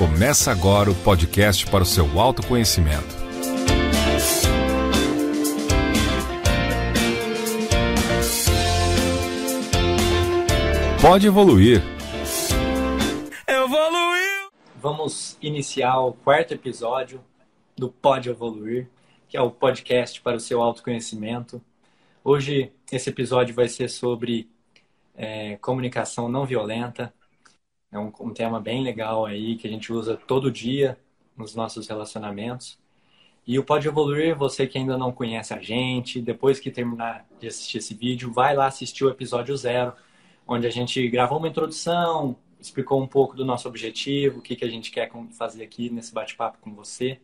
Começa agora o podcast para o seu autoconhecimento. Pode evoluir. Evoluiu! Vamos iniciar o quarto episódio do Pode Evoluir, que é o podcast para o seu autoconhecimento. Hoje, esse episódio vai ser sobre é, comunicação não violenta, é um, um tema bem legal aí que a gente usa todo dia nos nossos relacionamentos. E o Pode Evoluir, você que ainda não conhece a gente, depois que terminar de assistir esse vídeo, vai lá assistir o episódio zero, onde a gente gravou uma introdução, explicou um pouco do nosso objetivo, o que, que a gente quer fazer aqui nesse bate-papo com você.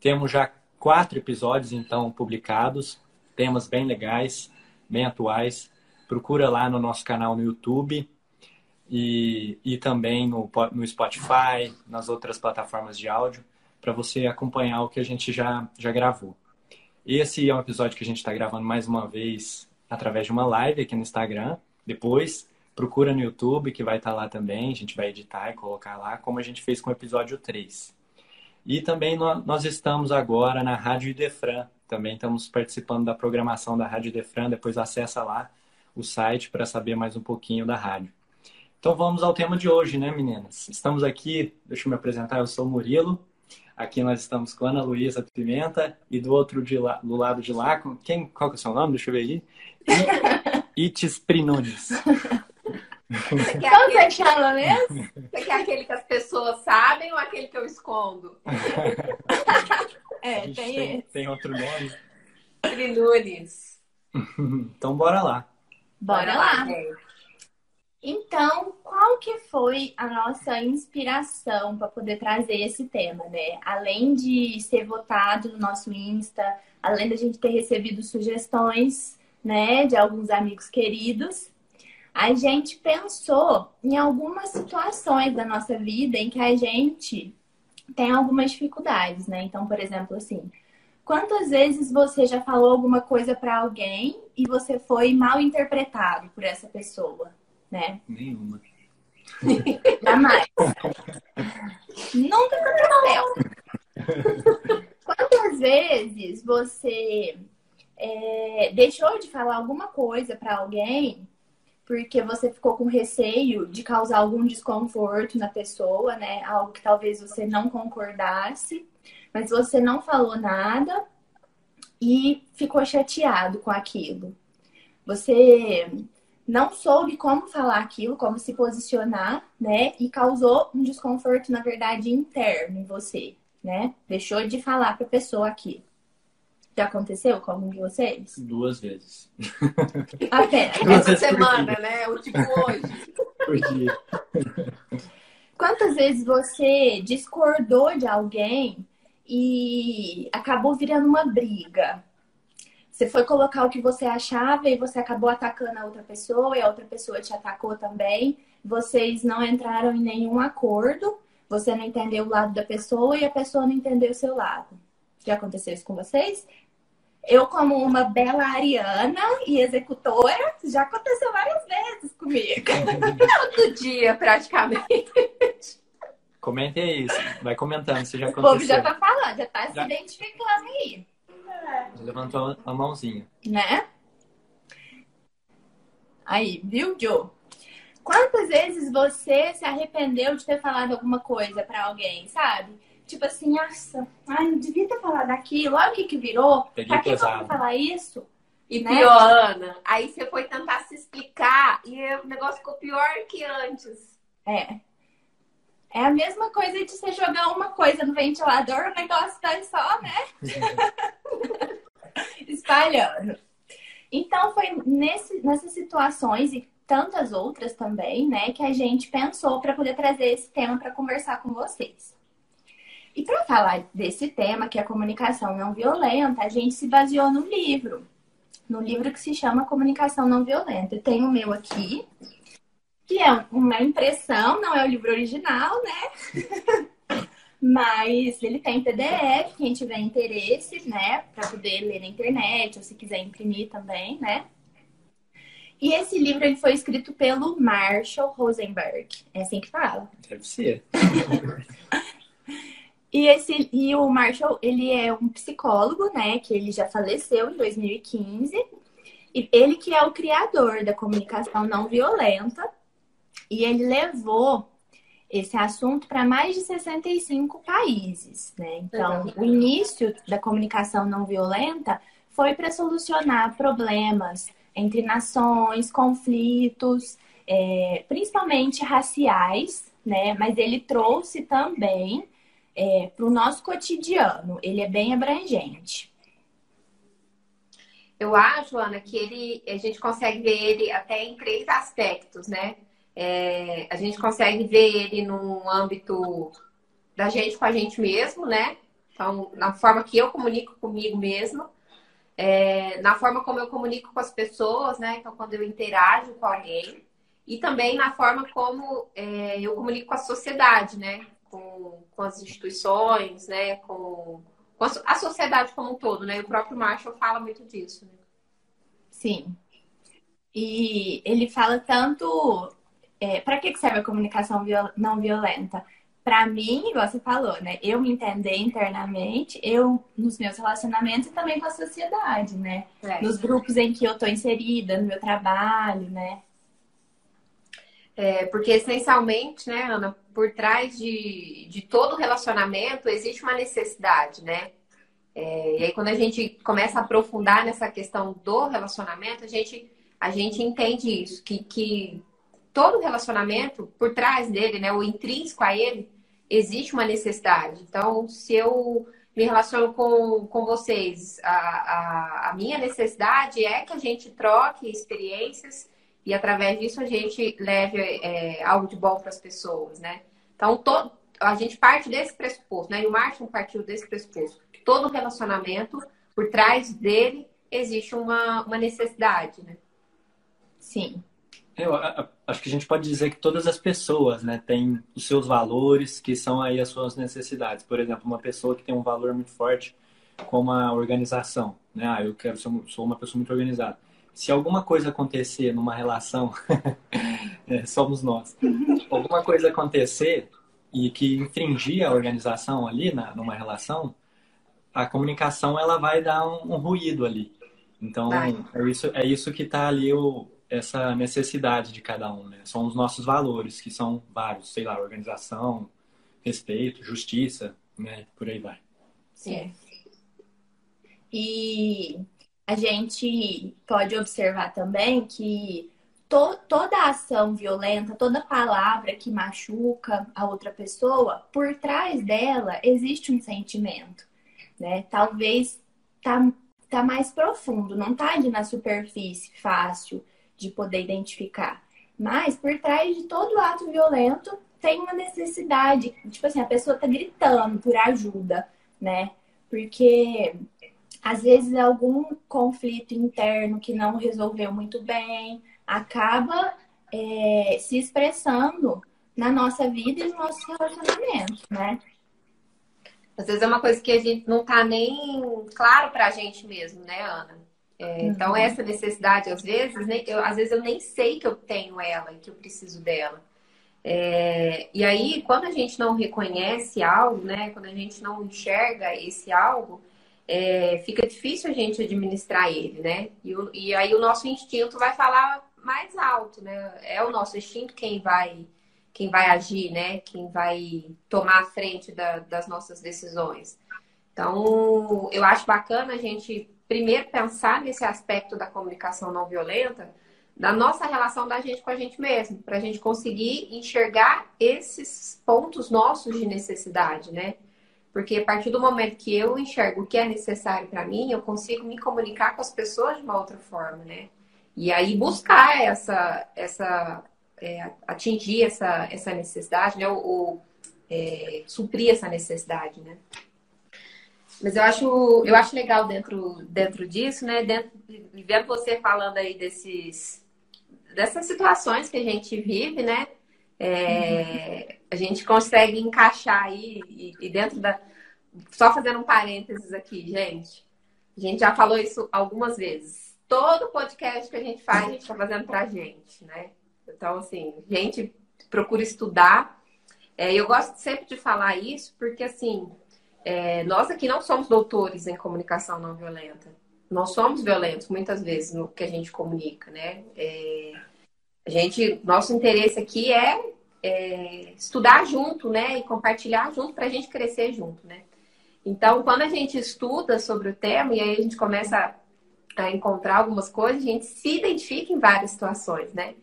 Temos já quatro episódios, então, publicados, temas bem legais, bem atuais. Procura lá no nosso canal no YouTube, e, e também no, no Spotify, nas outras plataformas de áudio, para você acompanhar o que a gente já, já gravou. Esse é um episódio que a gente está gravando mais uma vez através de uma live aqui no Instagram. Depois, procura no YouTube, que vai estar tá lá também. A gente vai editar e colocar lá, como a gente fez com o episódio 3. E também nós estamos agora na Rádio Idefran. Também estamos participando da programação da Rádio Idefran. Depois acessa lá o site para saber mais um pouquinho da rádio. Então vamos ao tema de hoje, né, meninas? Estamos aqui, deixa eu me apresentar, eu sou o Murilo. Aqui nós estamos com Ana Luísa Pimenta e do outro de lá, do lado de lá, com quem, qual que é o seu nome? Deixa eu ver aí. Itis Prinunes. Você quer Como você chama mesmo? Você quer aquele que as pessoas sabem ou aquele que eu escondo? é, tem, tem, tem outro nome. Prinunes. então bora lá. Bora, bora lá. lá. Então, qual que foi a nossa inspiração para poder trazer esse tema, né? Além de ser votado no nosso Insta, além da gente ter recebido sugestões, né, de alguns amigos queridos, a gente pensou em algumas situações da nossa vida em que a gente tem algumas dificuldades, né? Então, por exemplo, assim, quantas vezes você já falou alguma coisa para alguém e você foi mal interpretado por essa pessoa? Né? Nenhuma. Jamais. Nunca aconteceu. Quantas vezes você é, deixou de falar alguma coisa para alguém porque você ficou com receio de causar algum desconforto na pessoa, né? Algo que talvez você não concordasse, mas você não falou nada e ficou chateado com aquilo. Você não soube como falar aquilo, como se posicionar, né? E causou um desconforto, na verdade, interno em você, né? Deixou de falar para a pessoa aqui. Já aconteceu com algum de vocês? Duas vezes. Apenas. Essa semana, né? O tipo hoje. Por dia. Quantas vezes você discordou de alguém e acabou virando uma briga? Você foi colocar o que você achava e você acabou atacando a outra pessoa e a outra pessoa te atacou também. Vocês não entraram em nenhum acordo, você não entendeu o lado da pessoa e a pessoa não entendeu o seu lado. Já aconteceu isso com vocês? Eu, como uma bela ariana e executora, já aconteceu várias vezes comigo. Todo dia, praticamente. Comentem isso. Vai comentando se já aconteceu. O povo já tá falando, já tá já... se identificando aí. Levantou a mãozinha. Né? Aí, viu, Joe? Quantas vezes você se arrependeu de ter falado alguma coisa para alguém, sabe? Tipo assim, nossa, ai, não devia ter falado aquilo, olha o que que virou. Peguei pra que pesado. eu falar isso? E né? pior, Ana, aí você foi tentar se explicar e o negócio ficou pior que antes. É. É a mesma coisa de você jogar uma coisa no ventilador, o negócio tá só, né? Espalhando. Então, foi nesse, nessas situações e tantas outras também, né, que a gente pensou para poder trazer esse tema para conversar com vocês. E para falar desse tema, que é a comunicação não violenta, a gente se baseou no livro, no livro que se chama Comunicação Não Violenta. Eu tenho o meu aqui, que é uma impressão, não é o livro original, né? Mas ele tem PDF, quem tiver interesse, né, para poder ler na internet, ou se quiser imprimir também, né? E esse livro ele foi escrito pelo Marshall Rosenberg. É assim que fala? Deve ser. e, esse, e o Marshall, ele é um psicólogo, né? Que ele já faleceu em 2015. E ele que é o criador da comunicação não violenta. E ele levou esse assunto para mais de 65 países, né? Então, o início da comunicação não violenta foi para solucionar problemas entre nações, conflitos, é, principalmente raciais, né? Mas ele trouxe também é, para o nosso cotidiano. Ele é bem abrangente. Eu acho, Ana, que ele, a gente consegue ver ele até em três aspectos, né? É, a gente consegue ver ele no âmbito da gente com a gente mesmo, né? Então, na forma que eu comunico comigo mesmo, é, na forma como eu comunico com as pessoas, né? Então, quando eu interajo com alguém, e também na forma como é, eu comunico com a sociedade, né? Com, com as instituições, né? Com, com a sociedade como um todo, né? O próprio Marshall fala muito disso. Né? Sim. E ele fala tanto é, para que serve a comunicação viol não violenta? Para mim, você falou, né? Eu me entender internamente, eu nos meus relacionamentos e também com a sociedade, né? É. Nos grupos em que eu estou inserida, no meu trabalho, né? É, porque essencialmente, né, Ana, por trás de, de todo relacionamento existe uma necessidade, né? É, e aí quando a gente começa a aprofundar nessa questão do relacionamento, a gente, a gente entende isso, que, que todo relacionamento, por trás dele, né, o intrínseco a ele, existe uma necessidade. Então, se eu me relaciono com, com vocês, a, a, a minha necessidade é que a gente troque experiências e, através disso, a gente leve é, algo de bom para as pessoas, né? Então, todo, a gente parte desse pressuposto, né? E o Martin partiu desse pressuposto. Todo relacionamento, por trás dele, existe uma, uma necessidade, né? Sim. Eu acho que a gente pode dizer que todas as pessoas, né, têm os seus valores, que são aí as suas necessidades. Por exemplo, uma pessoa que tem um valor muito forte, como a organização, né? Ah, eu quero ser, sou uma pessoa muito organizada. Se alguma coisa acontecer numa relação, é, somos nós. Alguma coisa acontecer e que infringir a organização ali na, numa relação, a comunicação ela vai dar um, um ruído ali. Então é isso, é isso que está ali o, essa necessidade de cada um, né? São os nossos valores, que são vários, sei lá, organização, respeito, justiça, né? Por aí vai. Sim. E a gente pode observar também que to toda ação violenta, toda palavra que machuca a outra pessoa, por trás dela existe um sentimento, né? Talvez tá, tá mais profundo, não tá ali na superfície fácil de poder identificar. Mas por trás de todo ato violento tem uma necessidade. Tipo assim, a pessoa tá gritando por ajuda, né? Porque às vezes algum conflito interno que não resolveu muito bem acaba é, se expressando na nossa vida e no nosso relacionamento, né? Às vezes é uma coisa que a gente não tá nem claro pra gente mesmo, né, Ana? É, uhum. Então, essa necessidade, às vezes, né, eu, às vezes eu nem sei que eu tenho ela e que eu preciso dela. É, e aí, quando a gente não reconhece algo, né, quando a gente não enxerga esse algo, é, fica difícil a gente administrar ele, né? E, e, aí o nosso instinto vai falar mais alto, né? É o nosso instinto quem vai quem vai agir, né? Quem vai tomar a frente da, das nossas decisões. Então, eu acho bacana a gente primeiro pensar nesse aspecto da comunicação não violenta, da nossa relação da gente com a gente mesmo, para a gente conseguir enxergar esses pontos nossos de necessidade, né? Porque a partir do momento que eu enxergo o que é necessário para mim, eu consigo me comunicar com as pessoas de uma outra forma, né? E aí buscar essa, essa é, atingir essa, essa necessidade, né? Ou, ou é, suprir essa necessidade, né? Mas eu acho, eu acho legal dentro, dentro disso, né? Dentro, vendo você falando aí desses, dessas situações que a gente vive, né? É, a gente consegue encaixar aí e, e, dentro da. Só fazendo um parênteses aqui, gente. A gente já falou isso algumas vezes. todo podcast que a gente faz, a gente está fazendo pra gente, né? Então, assim, a gente procura estudar. É, eu gosto sempre de falar isso, porque, assim, é, nós aqui não somos doutores em comunicação não violenta. Nós somos violentos, muitas vezes, no que a gente comunica, né? É, a gente, nosso interesse aqui é, é estudar junto, né? E compartilhar junto para a gente crescer junto, né? Então, quando a gente estuda sobre o tema e aí a gente começa a encontrar algumas coisas, a gente se identifica em várias situações, né?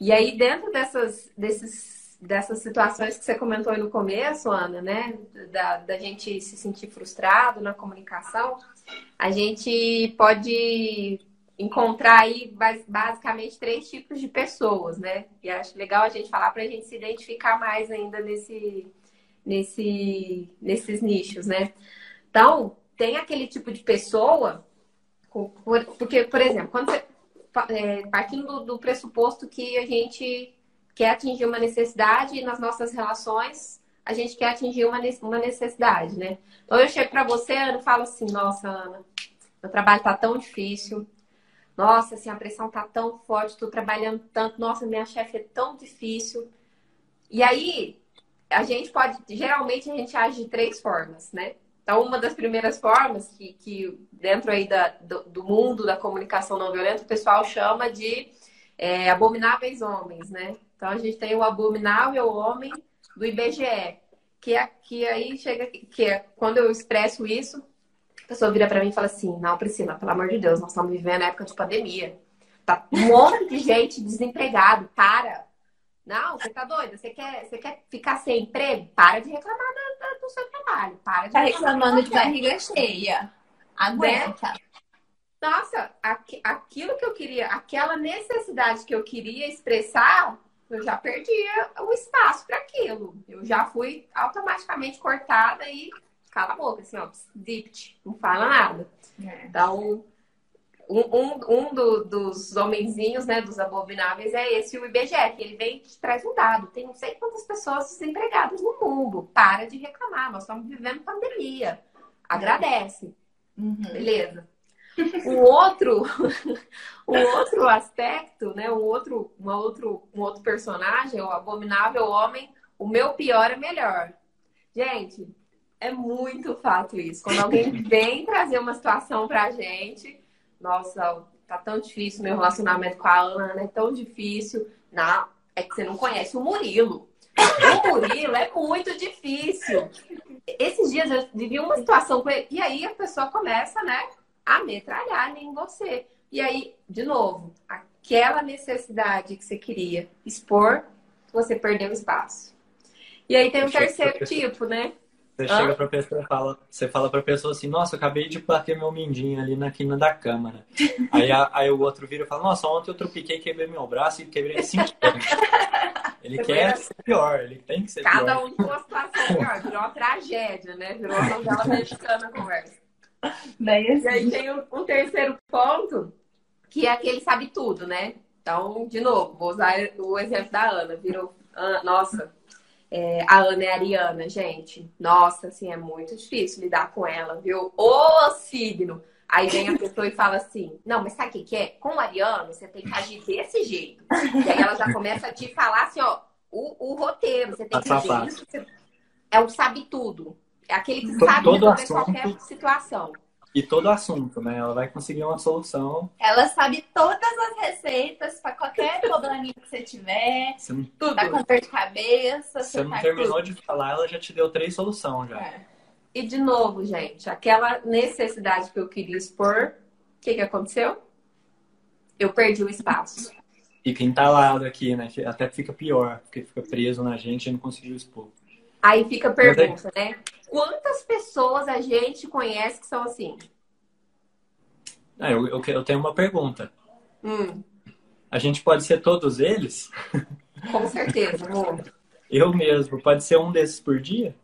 E aí, dentro dessas, desses, dessas situações que você comentou aí no começo, Ana, né? Da, da gente se sentir frustrado na comunicação, a gente pode encontrar aí basicamente três tipos de pessoas, né? E acho legal a gente falar para a gente se identificar mais ainda nesse, nesse, nesses nichos, né? Então, tem aquele tipo de pessoa, porque, por exemplo, quando você, é, partindo do, do pressuposto que a gente quer atingir uma necessidade e nas nossas relações a gente quer atingir uma, uma necessidade, né? Então eu chego para você, Ana, e falo assim, nossa, Ana, meu trabalho tá tão difícil, nossa, assim, a pressão tá tão forte, tô trabalhando tanto, nossa, minha chefe é tão difícil. E aí, a gente pode, geralmente a gente age de três formas, né? Então, uma das primeiras formas que, que dentro aí da, do, do, mundo da comunicação não violenta, o pessoal chama de é, abomináveis homens, né? Então, a gente tem o abominável homem do IBGE, que, é, que aí chega, que é, quando eu expresso isso, a pessoa vira para mim e fala assim, não, Priscila, pelo amor de Deus, nós estamos vivendo a época de pandemia. Tá um monte de gente desempregado, para, não, você tá doida? Você quer, você quer ficar sem emprego? Para de reclamar do, do seu trabalho. Para de tá reclamando de barriga cheia. Aguenta. Né? Nossa, aqu aquilo que eu queria, aquela necessidade que eu queria expressar, eu já perdi o espaço para aquilo. Eu já fui automaticamente cortada e cala a boca, assim, ó, dipt, não fala nada. É. Então, um, um, um do, dos homenzinhos, né, dos abomináveis é esse, o IBGE, que ele vem e traz um dado. Tem não sei quantas pessoas desempregadas no mundo. Para de reclamar, nós estamos vivendo pandemia. Agradece. Uhum. Beleza. O outro, o outro aspecto, né, um outro, uma outro, um outro personagem, o abominável homem, o meu pior é melhor. Gente, é muito fato isso. Quando alguém vem trazer uma situação pra gente, nossa, tá tão difícil meu relacionamento com a Ana, é tão difícil. Não, é que você não conhece o Murilo. O Murilo é muito difícil. Esses dias eu vivi uma situação com ele, e aí a pessoa começa, né, a metralhar em você. E aí, de novo, aquela necessidade que você queria expor, você perdeu espaço. E aí tem um terceiro tipo, né? Você Hã? chega pra pessoa e fala, você fala pra pessoa assim, nossa, eu acabei de bater meu mindinho ali na quina da câmara. aí, a, aí o outro vira e fala, nossa, ontem eu tropiquei, quebrei meu braço e quebrei cinco Ele você quer ser pior, ele tem que ser Cada pior. Cada um com uma situação pior, virou uma tragédia, né? Virou uma novela mexicana a conversa. Bem assim. E aí tem um, um terceiro ponto, que é que ele sabe tudo, né? Então, de novo, vou usar o exemplo da Ana. Virou, nossa, é, a Ana é ariana, gente. Nossa, assim, é muito difícil lidar com ela, viu? O signo. Aí vem a pessoa e fala assim: Não, mas sabe o que, que é? Com o ariano, você tem que agir desse jeito. E aí ela já começa a te falar assim: Ó, o, o roteiro, você tem que agir isso. É o sabe tudo. É aquele que sabe resolver qualquer situação e todo assunto, né? Ela vai conseguir uma solução. Ela sabe todas as receitas para qualquer probleminha que você tiver. Você não, tudo. Tá com dor de cabeça. Você, você não terminou tudo. de falar, ela já te deu três soluções já. É. E de novo, gente, aquela necessidade que eu queria expor, o que, que aconteceu? Eu perdi o espaço. Fica entalado aqui, né? Até fica pior, porque fica preso na gente e não conseguiu expor. Aí fica a pergunta, né? Quantas pessoas a gente conhece que são assim? Ah, eu, eu, eu, tenho uma pergunta. Hum. A gente pode ser todos eles? Com certeza, amor. Eu mesmo. Pode ser um desses por dia?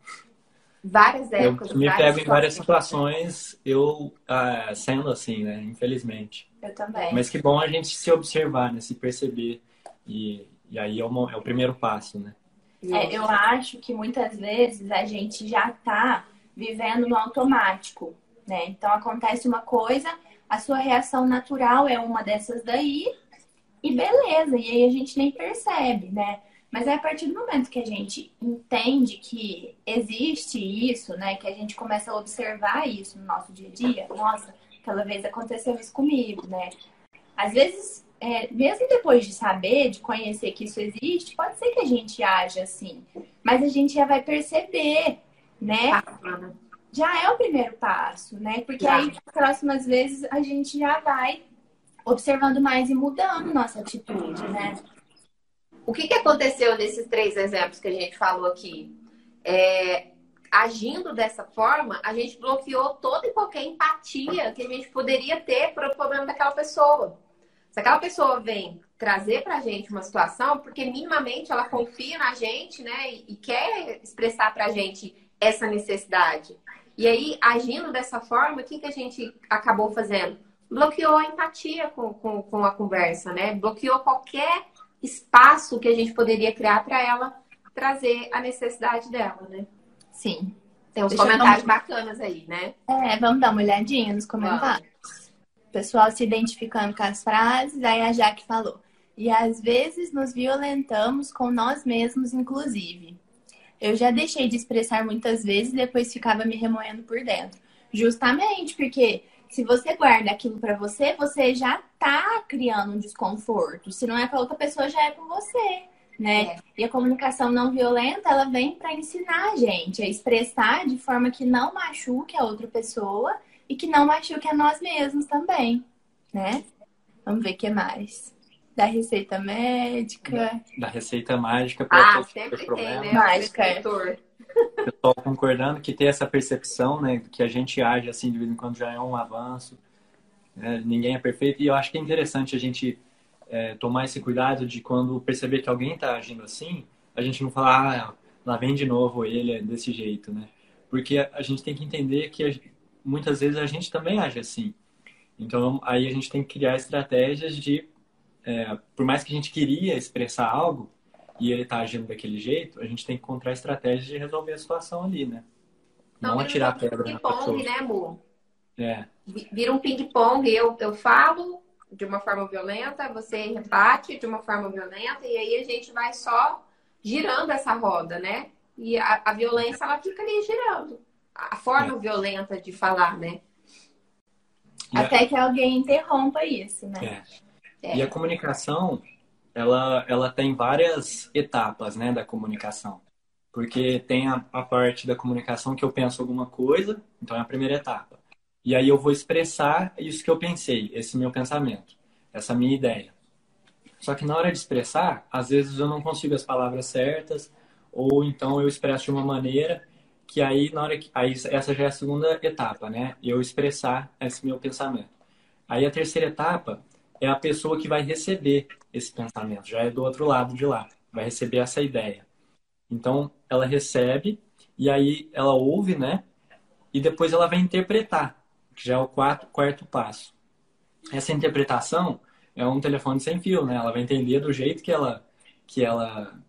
Várias épocas. Eu me pego em várias situações, eu ah, sendo assim, né? Infelizmente. Eu também. Mas que bom a gente se observar, né? Se perceber. E, e aí é, uma, é o primeiro passo, né? É, eu acho que muitas vezes a gente já está vivendo no automático, né? Então acontece uma coisa, a sua reação natural é uma dessas daí, e beleza, e aí a gente nem percebe, né? Mas é a partir do momento que a gente entende que existe isso, né? Que a gente começa a observar isso no nosso dia a dia. Nossa, aquela vez aconteceu isso comigo, né? Às vezes, é, mesmo depois de saber, de conhecer que isso existe, pode ser que a gente age assim. Mas a gente já vai perceber, né? Já é o primeiro passo, né? Porque já. aí, nas próximas vezes, a gente já vai observando mais e mudando nossa atitude, né? O que, que aconteceu nesses três exemplos que a gente falou aqui? É, agindo dessa forma, a gente bloqueou toda e qualquer empatia que a gente poderia ter para o problema daquela pessoa. Se aquela pessoa vem trazer para a gente uma situação, porque minimamente ela confia na gente, né, e, e quer expressar para a gente essa necessidade. E aí, agindo dessa forma, o que, que a gente acabou fazendo? Bloqueou a empatia com, com, com a conversa, né? Bloqueou qualquer espaço que a gente poderia criar para ela trazer a necessidade dela, né? Sim. Tem uns Deixa comentários bacanas aí, né? É, vamos dar uma olhadinha nos comentários. Vamos. Pessoal se identificando com as frases, aí a Jaque falou. E às vezes nos violentamos com nós mesmos, inclusive. Eu já deixei de expressar muitas vezes e depois ficava me remoendo por dentro. Justamente porque se você guarda aquilo para você, você já tá criando um desconforto. Se não é para outra pessoa, já é com você, né? É. E a comunicação não violenta, ela vem para ensinar a gente a expressar de forma que não machuque a outra pessoa e que não machuque a nós mesmos também, né? Vamos ver o que mais. Da receita médica. Da, receita mágica para ah, sempre tem, né? Mágica. É. Pessoal concordando que ter essa percepção, né, que a gente age assim de vez em quando já é um avanço. Né? Ninguém é perfeito e eu acho que é interessante a gente é, tomar esse cuidado de quando perceber que alguém está agindo assim, a gente não falar, ah, lá vem de novo ele é desse jeito, né? Porque a, gente tem que entender que a, muitas vezes a gente também age assim. Então aí a gente tem que criar estratégias de, é, por mais que a gente queria expressar algo, e ele tá agindo daquele jeito, a gente tem que encontrar estratégias de resolver a situação ali, né? Não, não atirar pedra na pessoa. né, amor? É. Vira um ping-pong. Eu, eu falo de uma forma violenta, você rebate de uma forma violenta, e aí a gente vai só girando essa roda, né? E a, a violência, ela fica ali girando. A forma é. violenta de falar, né? Até que alguém interrompa isso, né? É. É. E a comunicação, ela, ela tem várias etapas né, da comunicação. Porque tem a, a parte da comunicação que eu penso alguma coisa, então é a primeira etapa. E aí eu vou expressar isso que eu pensei, esse meu pensamento, essa minha ideia. Só que na hora de expressar, às vezes eu não consigo as palavras certas, ou então eu expresso de uma maneira que aí na hora que aí essa já é a segunda etapa, né? Eu expressar esse meu pensamento. Aí a terceira etapa é a pessoa que vai receber esse pensamento, já é do outro lado de lá, vai receber essa ideia. Então, ela recebe e aí ela ouve, né? E depois ela vai interpretar, que já é o quarto, quarto passo. Essa interpretação é um telefone sem fio, né? Ela vai entender do jeito que ela que ela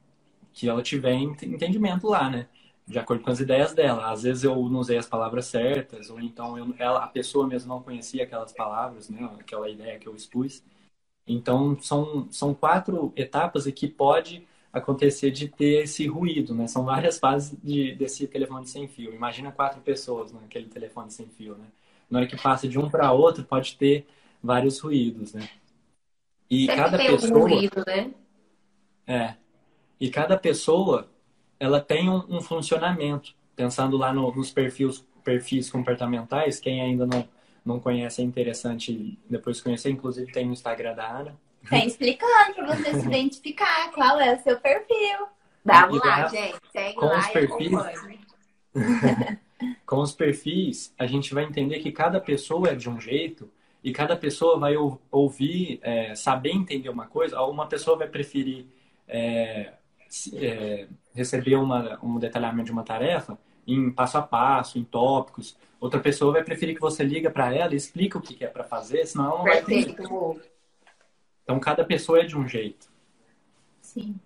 que ela tiver entendimento lá, né? De acordo com as ideias dela. Às vezes eu não usei as palavras certas, ou então eu, ela, a pessoa mesmo não conhecia aquelas palavras, né? Aquela ideia que eu expus. Então, são, são quatro etapas e que pode acontecer de ter esse ruído, né? São várias fases de, desse telefone sem fio. Imagina quatro pessoas naquele telefone sem fio, né? Na hora que passa de um para outro, pode ter vários ruídos, né? E Sempre cada pessoa... Ruído, né? É. E cada pessoa, ela tem um, um funcionamento. Pensando lá no, nos perfis, perfis comportamentais, quem ainda não não conhece, é interessante depois conhecer. Inclusive tem no Instagram da Ana. Tem explicando para você se identificar qual é o seu perfil. Vamos lá, gente. Segue com lá os perfis, Com os perfis, a gente vai entender que cada pessoa é de um jeito e cada pessoa vai ouvir, é, saber entender uma coisa. Uma pessoa vai preferir é, é, receber uma, um detalhamento de uma tarefa em passo a passo, em tópicos. Outra pessoa vai preferir que você liga para ela e explica o que é para fazer, senão ela não vai entender. Então, cada pessoa é de um jeito. Sim.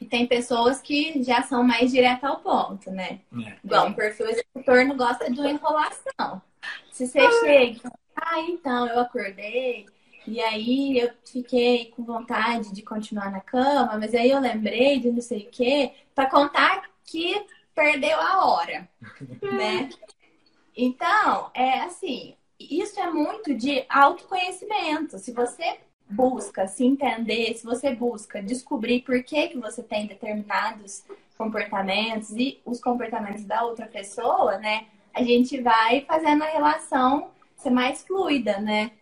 E tem pessoas que já são mais direto ao ponto, né? É. Bom, o perfil executor não gosta de uma enrolação. Se você chega, Ah, então, eu acordei e aí eu fiquei com vontade de continuar na cama, mas aí eu lembrei de não sei o quê, para contar que perdeu a hora, né? Então, é assim, isso é muito de autoconhecimento. Se você busca se entender, se você busca descobrir por que, que você tem determinados comportamentos e os comportamentos da outra pessoa, né? A gente vai fazendo a relação ser mais fluida, né?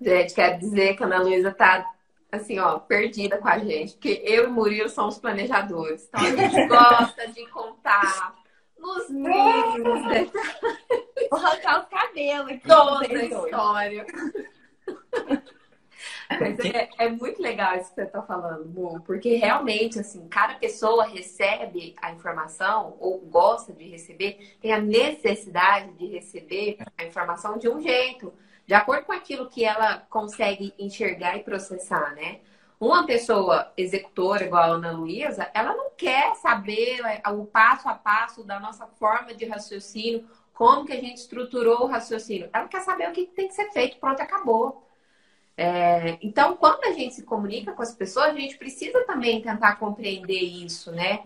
Gente, quero dizer que a Ana Luísa tá assim, ó, perdida com a gente, porque eu e o Murilo somos planejadores. Então a gente gosta de contar nos mínimos detalhes. Vou arrancar o cabelo aqui. Toda a história. Mas é, é, muito legal isso que você está falando, Mu, porque realmente, assim, cada pessoa recebe a informação ou gosta de receber, tem a necessidade de receber a informação de um jeito, de acordo com aquilo que ela consegue enxergar e processar, né? Uma pessoa executora igual a Ana Luísa, ela não quer saber é, o passo a passo da nossa forma de raciocínio, como que a gente estruturou o raciocínio. Ela quer saber o que tem que ser feito, pronto, acabou. É, então, quando a gente se comunica com as pessoas, a gente precisa também tentar compreender isso, né?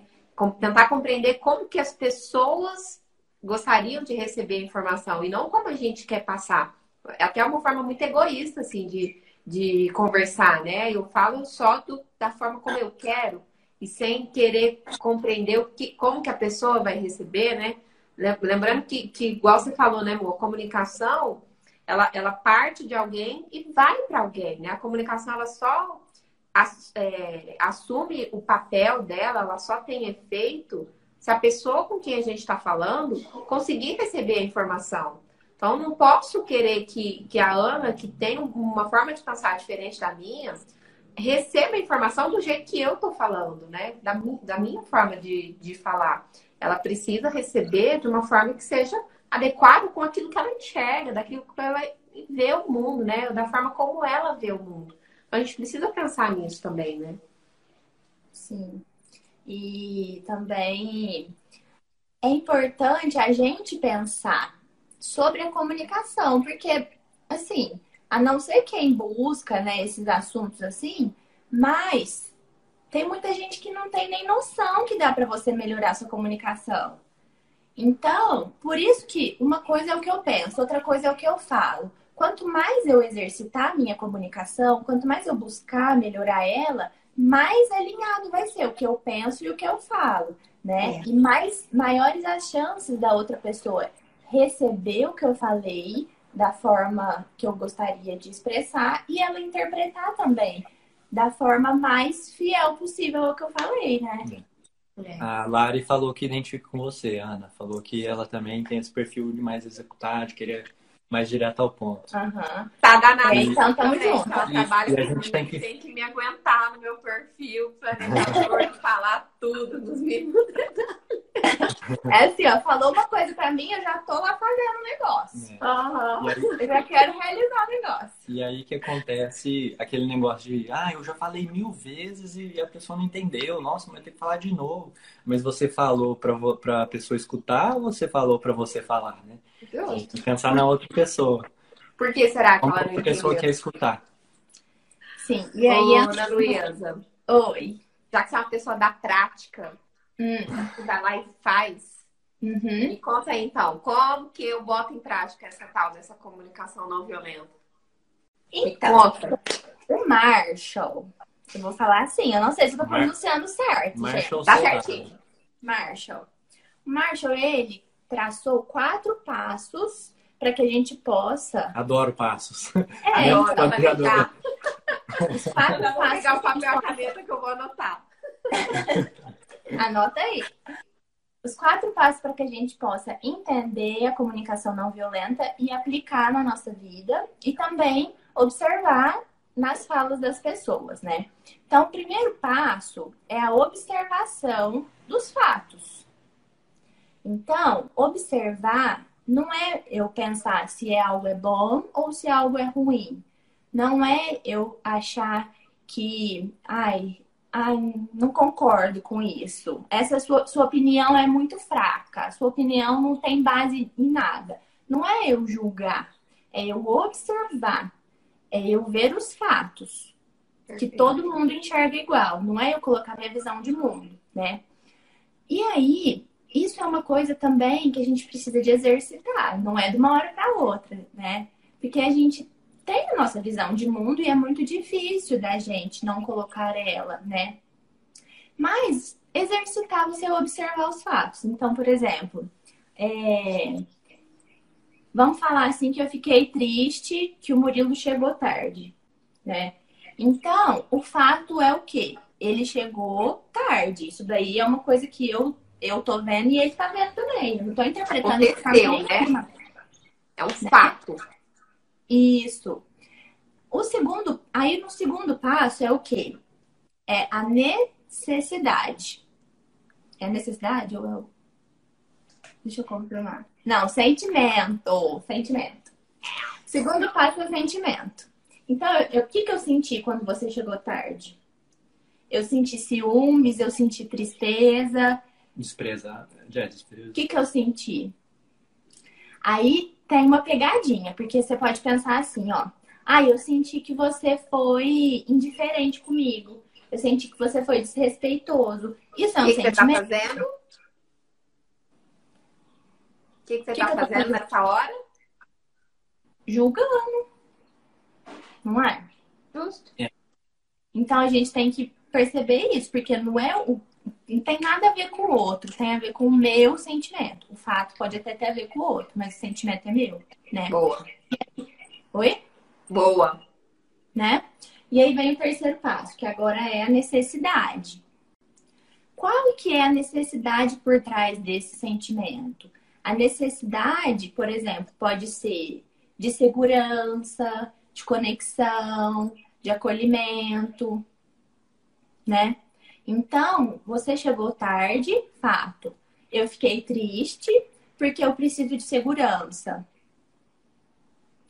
tentar compreender como que as pessoas gostariam de receber a informação e não como a gente quer passar. Até uma forma muito egoísta, assim, de, de conversar, né? Eu falo só do, da forma como eu quero e sem querer compreender o que, como que a pessoa vai receber, né? Lembrando que, que igual você falou, né, amor? Comunicação ela, ela parte de alguém e vai para alguém, né? A comunicação, ela só é, assume o papel dela, ela só tem efeito se a pessoa com quem a gente está falando conseguir receber a informação. Então, não posso querer que, que a Ana, que tem uma forma de pensar diferente da minha, receba a informação do jeito que eu estou falando, né? Da, da minha forma de, de falar. Ela precisa receber de uma forma que seja adequado com aquilo que ela enxerga, daquilo que ela vê o mundo, né? Da forma como ela vê o mundo. Então, a gente precisa pensar nisso também, né? Sim. E também é importante a gente pensar sobre a comunicação, porque, assim, a não ser quem busca né, esses assuntos assim, mas tem muita gente que não tem nem noção que dá para você melhorar sua comunicação. Então, por isso que uma coisa é o que eu penso, outra coisa é o que eu falo. Quanto mais eu exercitar a minha comunicação, quanto mais eu buscar melhorar ela, mais alinhado vai ser o que eu penso e o que eu falo, né? É. E mais maiores as chances da outra pessoa receber o que eu falei da forma que eu gostaria de expressar e ela interpretar também da forma mais fiel possível ao que eu falei, né? É. É. A Lari falou que identifica com você, Ana. Falou que ela também tem esse perfil de mais executar, de querer mais direto ao ponto. Uhum. Tá danado. É, então, tamo junto. Ela trabalha e a gente tem que... tem que me aguentar no meu perfil, planejador, falar tudo dos minutos. É assim, ó, falou uma coisa pra mim, eu já tô lá fazendo o negócio. É. Uhum. Aí, eu já quero realizar o negócio. E aí que acontece aquele negócio de, ah, eu já falei mil vezes e a pessoa não entendeu, nossa, vai ter que falar de novo. Mas você falou pra, pra pessoa escutar ou você falou pra você falar, né? Tem que pensar na outra pessoa. Por que será que ela não a pessoa quer escutar? Sim, e aí... Ô, Ana Luísa. Oi. Já que você é uma pessoa da prática, Hum. Vai lá e faz. Uhum. Me conta aí, então, como que eu boto em prática essa tal dessa comunicação não violenta? Então, o Marshall, eu vou falar assim, eu não sei se eu tô pronunciando certo, Marshall gente. Tá certinho. Marshall. O Marshall, ele traçou quatro passos para que a gente possa. Adoro passos. É, adoro, adoro. Os quatro passos. Vou pegar o papel e a caneta que eu vou anotar. Anota aí. Os quatro passos para que a gente possa entender a comunicação não violenta e aplicar na nossa vida e também observar nas falas das pessoas, né? Então, o primeiro passo é a observação dos fatos. Então, observar não é eu pensar se é algo é bom ou se algo é ruim. Não é eu achar que, ai, Ai, não concordo com isso. Essa sua, sua opinião é muito fraca. Sua opinião não tem base em nada. Não é eu julgar. é eu observar, é eu ver os fatos, que todo mundo enxerga igual, não é eu colocar minha visão de mundo, né? E aí, isso é uma coisa também que a gente precisa de exercitar, não é de uma hora para outra, né? Porque a gente tem a nossa visão de mundo e é muito difícil da gente não colocar ela, né? Mas exercitar você observar os fatos. Então, por exemplo, é... vamos falar assim que eu fiquei triste que o Murilo chegou tarde, né? Então, o fato é o quê? Ele chegou tarde. Isso daí é uma coisa que eu eu tô vendo e ele tá vendo também. Eu não tô interpretando Aconteceu, né? É um fato. Isso. O segundo, aí no segundo passo é o quê? É a necessidade. É a necessidade ou é o... Deixa eu confirmar. Não, sentimento. Sentimento. Segundo passo é o sentimento. Então, o que, que eu senti quando você chegou tarde? Eu senti ciúmes, eu senti tristeza, Desprezada. Já desprezada. O que, que eu senti? Aí tem uma pegadinha, porque você pode pensar assim, ó. Ah, eu senti que você foi indiferente comigo. Eu senti que você foi desrespeitoso. Isso é um que que sentimento. você tá fazendo? O que, que você Que tá que fazendo fazendo? nessa hora? Julgando. Não é? Justo. Então a gente tem que perceber isso, porque não é o. Não tem nada a ver com o outro, tem a ver com o meu sentimento. O fato pode até ter a ver com o outro, mas o sentimento é meu, né? Boa. Oi? Boa. né? E aí vem o terceiro passo, que agora é a necessidade. Qual que é a necessidade por trás desse sentimento? A necessidade, por exemplo, pode ser de segurança, de conexão, de acolhimento, né? Então, você chegou tarde, fato. Eu fiquei triste porque eu preciso de segurança,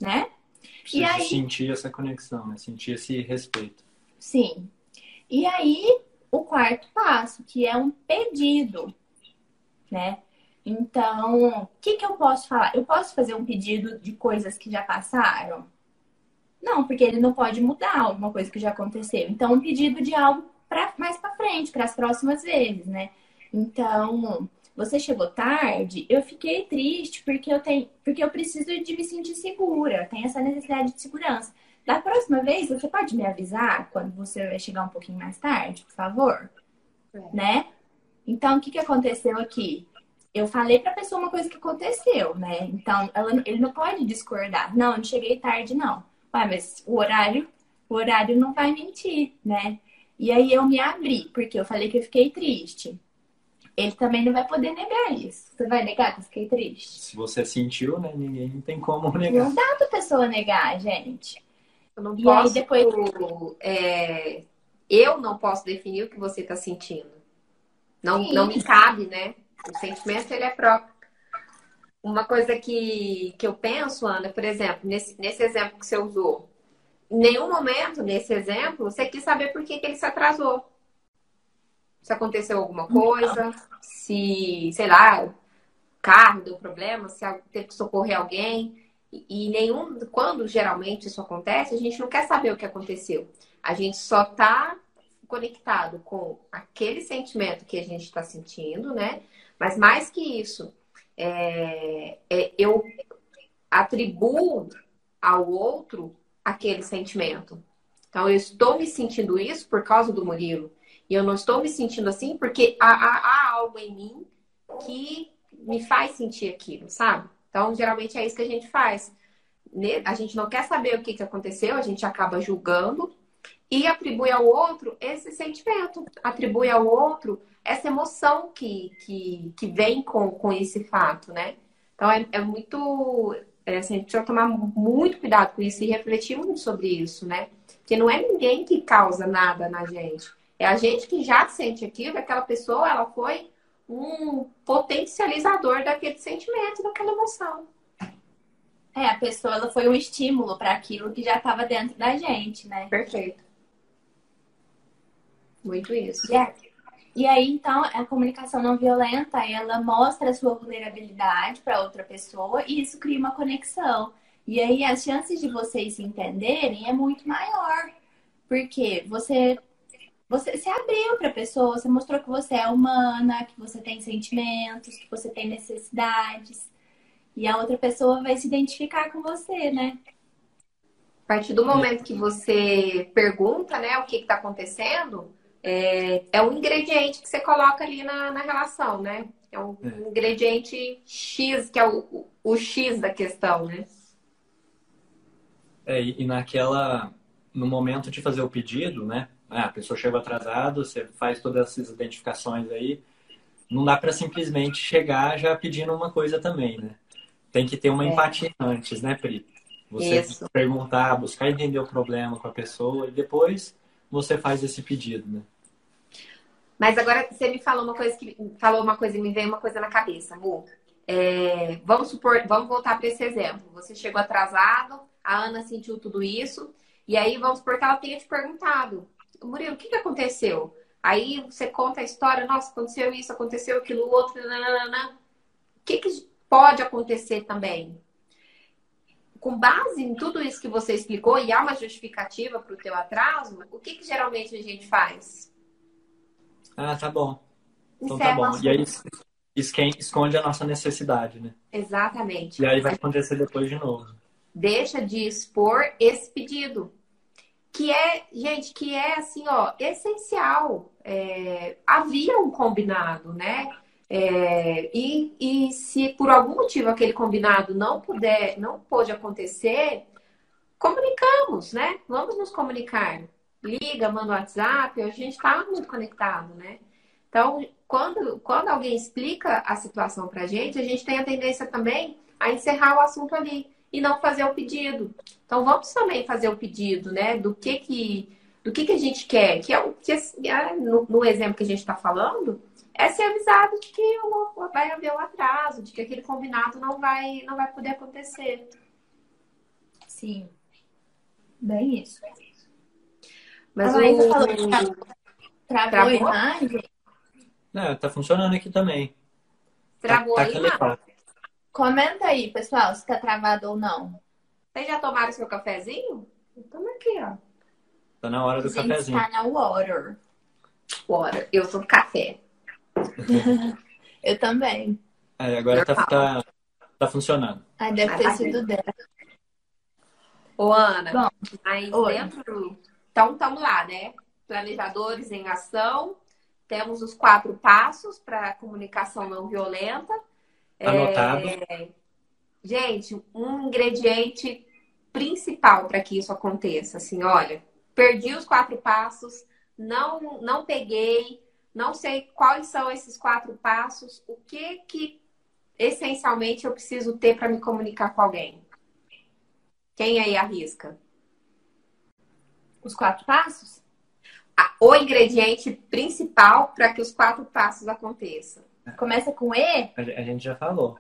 né? Precisa aí? sentir essa conexão, né? Sentir esse respeito. Sim. E aí, o quarto passo, que é um pedido, né? Então, o que, que eu posso falar? Eu posso fazer um pedido de coisas que já passaram? Não, porque ele não pode mudar alguma coisa que já aconteceu. Então, um pedido de algo pra, mais para frente, para as próximas vezes, né? Então, você chegou tarde, eu fiquei triste porque eu tenho, porque eu preciso de me sentir segura, eu tenho essa necessidade de segurança. Da próxima vez, você pode me avisar quando você vai chegar um pouquinho mais tarde, por favor? É. Né? Então, o que, que aconteceu aqui? Eu falei pra pessoa uma coisa que aconteceu, né? Então, ela, ele não pode discordar. Não, eu não cheguei tarde, não. Ué, mas o horário, o horário não vai mentir, né? E aí eu me abri, porque eu falei que eu fiquei triste. Ele também não vai poder negar isso. Você vai negar que eu fiquei triste? Se você sentiu, né? Ninguém não tem como negar. Não dá pra pessoa negar, gente. Eu não E aí, posso. depois- é, eu não posso definir o que você está sentindo. Não, Sim. não me cabe, né? O sentimento ele é próprio. Uma coisa que, que eu penso, Ana, por exemplo, nesse, nesse exemplo que você usou, em nenhum momento nesse exemplo você quis saber por que, que ele se atrasou. Se aconteceu alguma coisa, se, sei lá, o carro deu problema, se teve que socorrer alguém. E nenhum, quando geralmente isso acontece, a gente não quer saber o que aconteceu. A gente só tá conectado com aquele sentimento que a gente está sentindo, né? Mas mais que isso, é, é, eu atribuo ao outro aquele sentimento. Então, eu estou me sentindo isso por causa do Murilo. E eu não estou me sentindo assim porque há, há- há algo em mim que me faz sentir aquilo, sabe? Então, geralmente é isso que a gente faz. A gente não quer saber o que, que aconteceu, a gente acaba julgando e atribui ao outro esse sentimento, atribui ao outro essa emoção que, que, que vem com, com esse fato, né? Então, é, é muito. É, assim, a gente precisa tomar muito cuidado com isso e refletir muito sobre isso, né? Porque não é ninguém que causa nada na gente. É a gente que já sente aquilo, aquela pessoa, ela foi um potencializador daquele sentimento, daquela emoção. É, a pessoa ela foi um estímulo para aquilo que já estava dentro da gente, né? Perfeito. Muito isso. E, a- e aí, então, a comunicação não violenta, ela mostra a sua vulnerabilidade para outra pessoa e isso cria uma conexão. E aí as chances de vocês se entenderem é muito maior. Porque você você se abriu para a pessoa, você mostrou que você é humana, que você tem sentimentos, que você tem necessidades. E a outra pessoa vai se identificar com você, né? A partir do momento que você pergunta, né, o que está acontecendo, é, é um ingrediente que você coloca ali na, na relação, né? É um, é. ingrediente X, que é o, o, o, X da questão, né? É, e naquela. No momento de fazer o pedido, né? Ah, a pessoa chegou atrasado, você faz todas essas identificações aí. Não dá para simplesmente chegar já pedindo uma coisa também, né? Tem que ter uma é. empatia antes, né, Pri? Você Isso. perguntar, buscar entender o problema com a pessoa e depois você faz esse pedido, né? Mas agora você me falou uma coisa que falou uma coisa e me veio uma coisa na cabeça, amor. É, vamos supor, vamos voltar para esse exemplo. Você chegou atrasado, a Ana sentiu tudo isso, e aí vamos supor que ela tenha te perguntado, Murilo, o que, que aconteceu? Aí você conta a história, nossa, aconteceu isso, aconteceu aquilo, outro, nananana. O que, que pode acontecer também? Com base em tudo isso que você explicou, e há uma justificativa para o teu atraso, o que, que geralmente a gente faz? Ah, tá bom. Então tá bom. E aí esconde a nossa necessidade, né? Exatamente. E aí vai acontecer depois de novo. Deixa de expor esse pedido que é, gente, que é assim, ó, essencial. É, havia um combinado, né? É, e, e se por algum motivo aquele combinado não puder, não pôde acontecer, comunicamos, né? Vamos nos comunicar. Liga, manda WhatsApp, a gente está muito conectado, né? Então, quando, quando alguém explica a situação pra gente, a gente tem a tendência também a encerrar o assunto ali e não fazer o pedido. Então vamos também fazer o pedido, né? Do que que do que, que a gente quer, que é o que é, no, no exemplo que a gente está falando, é ser avisado de que vai haver um atraso, de que aquele combinado não vai não vai poder acontecer. Sim, bem isso. Mas ah, o... falou que travou, travou a imagem? Não, tá funcionando aqui também. Travou tá, tá a imagem? Comenta aí, pessoal, se tá travado ou não. Vocês já tomaram seu cafezinho? Estamos aqui, ó. Tá na hora do Gente, cafezinho. Tá na water. Water. Eu sou café. eu também. Aí, agora tá, tá, tá, funcionando. Ah, deve ter sido dela. Ô, Ana, Bom, aí oi. dentro. Então, estamos lá, né? Planejadores em ação. Temos os quatro passos para comunicação não violenta. Anotado. É, gente, um ingrediente principal para que isso aconteça, assim, olha, perdi os quatro passos, não não peguei, não sei quais são esses quatro passos, o que que essencialmente eu preciso ter para me comunicar com alguém? Quem aí arrisca? Os quatro passos? o ingrediente principal para que os quatro passos aconteçam. Começa com E? A gente já falou.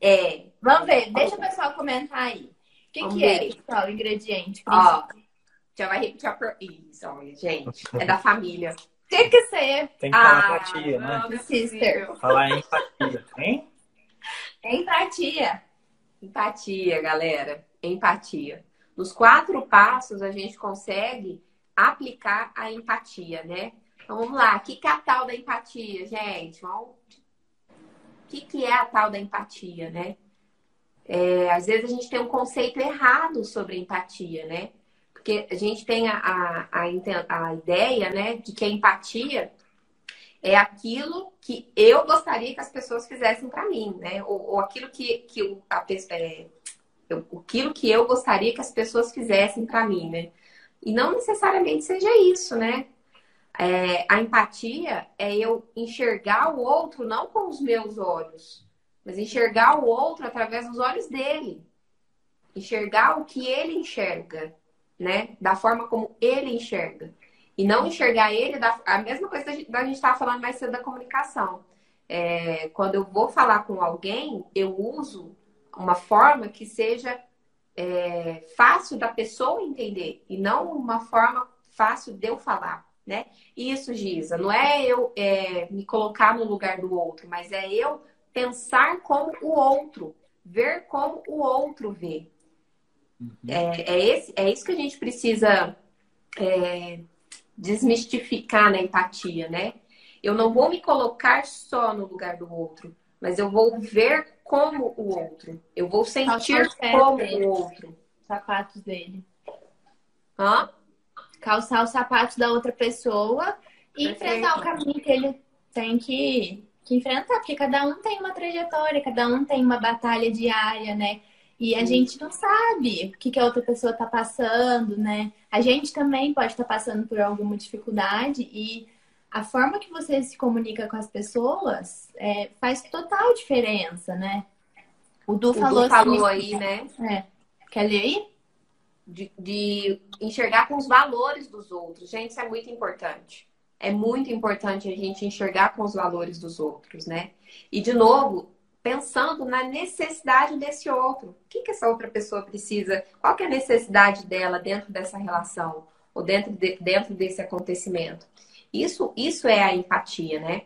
É. Vamos ver, deixa o pessoal comentar aí. O que, que é, pessoal, o ingrediente? Ó, já vai repetir a. Isso, gente. É da família. Tem que ser. Tem que falar ah, empatia, né? Sister. Falar empatia, hein? Empatia. Empatia, galera. Empatia. Nos quatro passos, a gente consegue aplicar a empatia, né? Então vamos lá, o que, que é a tal da empatia, gente? O que, que é a tal da empatia, né? É, às vezes a gente tem um conceito errado sobre empatia, né? Porque a gente tem a, a, a, a ideia, né, de que a empatia é aquilo que eu gostaria que as pessoas fizessem para mim, né? Ou, ou, aquilo que, que a, é, eu, aquilo que eu gostaria que as pessoas fizessem para mim, né? E não necessariamente seja isso, né? É, a empatia é eu enxergar o outro não com os meus olhos, mas enxergar o outro através dos olhos dele. Enxergar o que ele enxerga, né? Da forma como ele enxerga. E não enxergar ele da a mesma coisa da gente estar falando mais cedo da comunicação. É, quando eu vou falar com alguém, eu uso uma forma que seja é, fácil da pessoa entender e não uma forma fácil de eu falar né? Isso, Giza, não é eu é, me colocar no lugar do outro, mas é eu pensar como o outro, ver como o outro vê. Uhum. É, é, esse, é isso que a gente precisa é, desmistificar na empatia, né? Eu não vou me colocar só no lugar do outro, mas eu vou ver como o outro. Eu vou sentir como dele. o outro. Sapatos dele. Hã? Calçar os sapatos da outra pessoa e Perfeito. enfrentar o caminho que ele tem que, que enfrentar, porque cada um tem uma trajetória, cada um tem uma batalha diária, né? E a gente não sabe o que, que a outra pessoa está passando, né? A gente também pode estar tá passando por alguma dificuldade e a forma que você se comunica com as pessoas é, faz total diferença, né? O Du, o falou, Du falou assim, aí, né? É. Quer ler aí? De, de enxergar com os valores dos outros. Gente, isso é muito importante. É muito importante a gente enxergar com os valores dos outros, né? E, de novo, pensando na necessidade desse outro. O que, que essa outra pessoa precisa? Qual é a necessidade dela dentro dessa relação? Ou dentro, de, dentro desse acontecimento? Isso, isso é a empatia, né?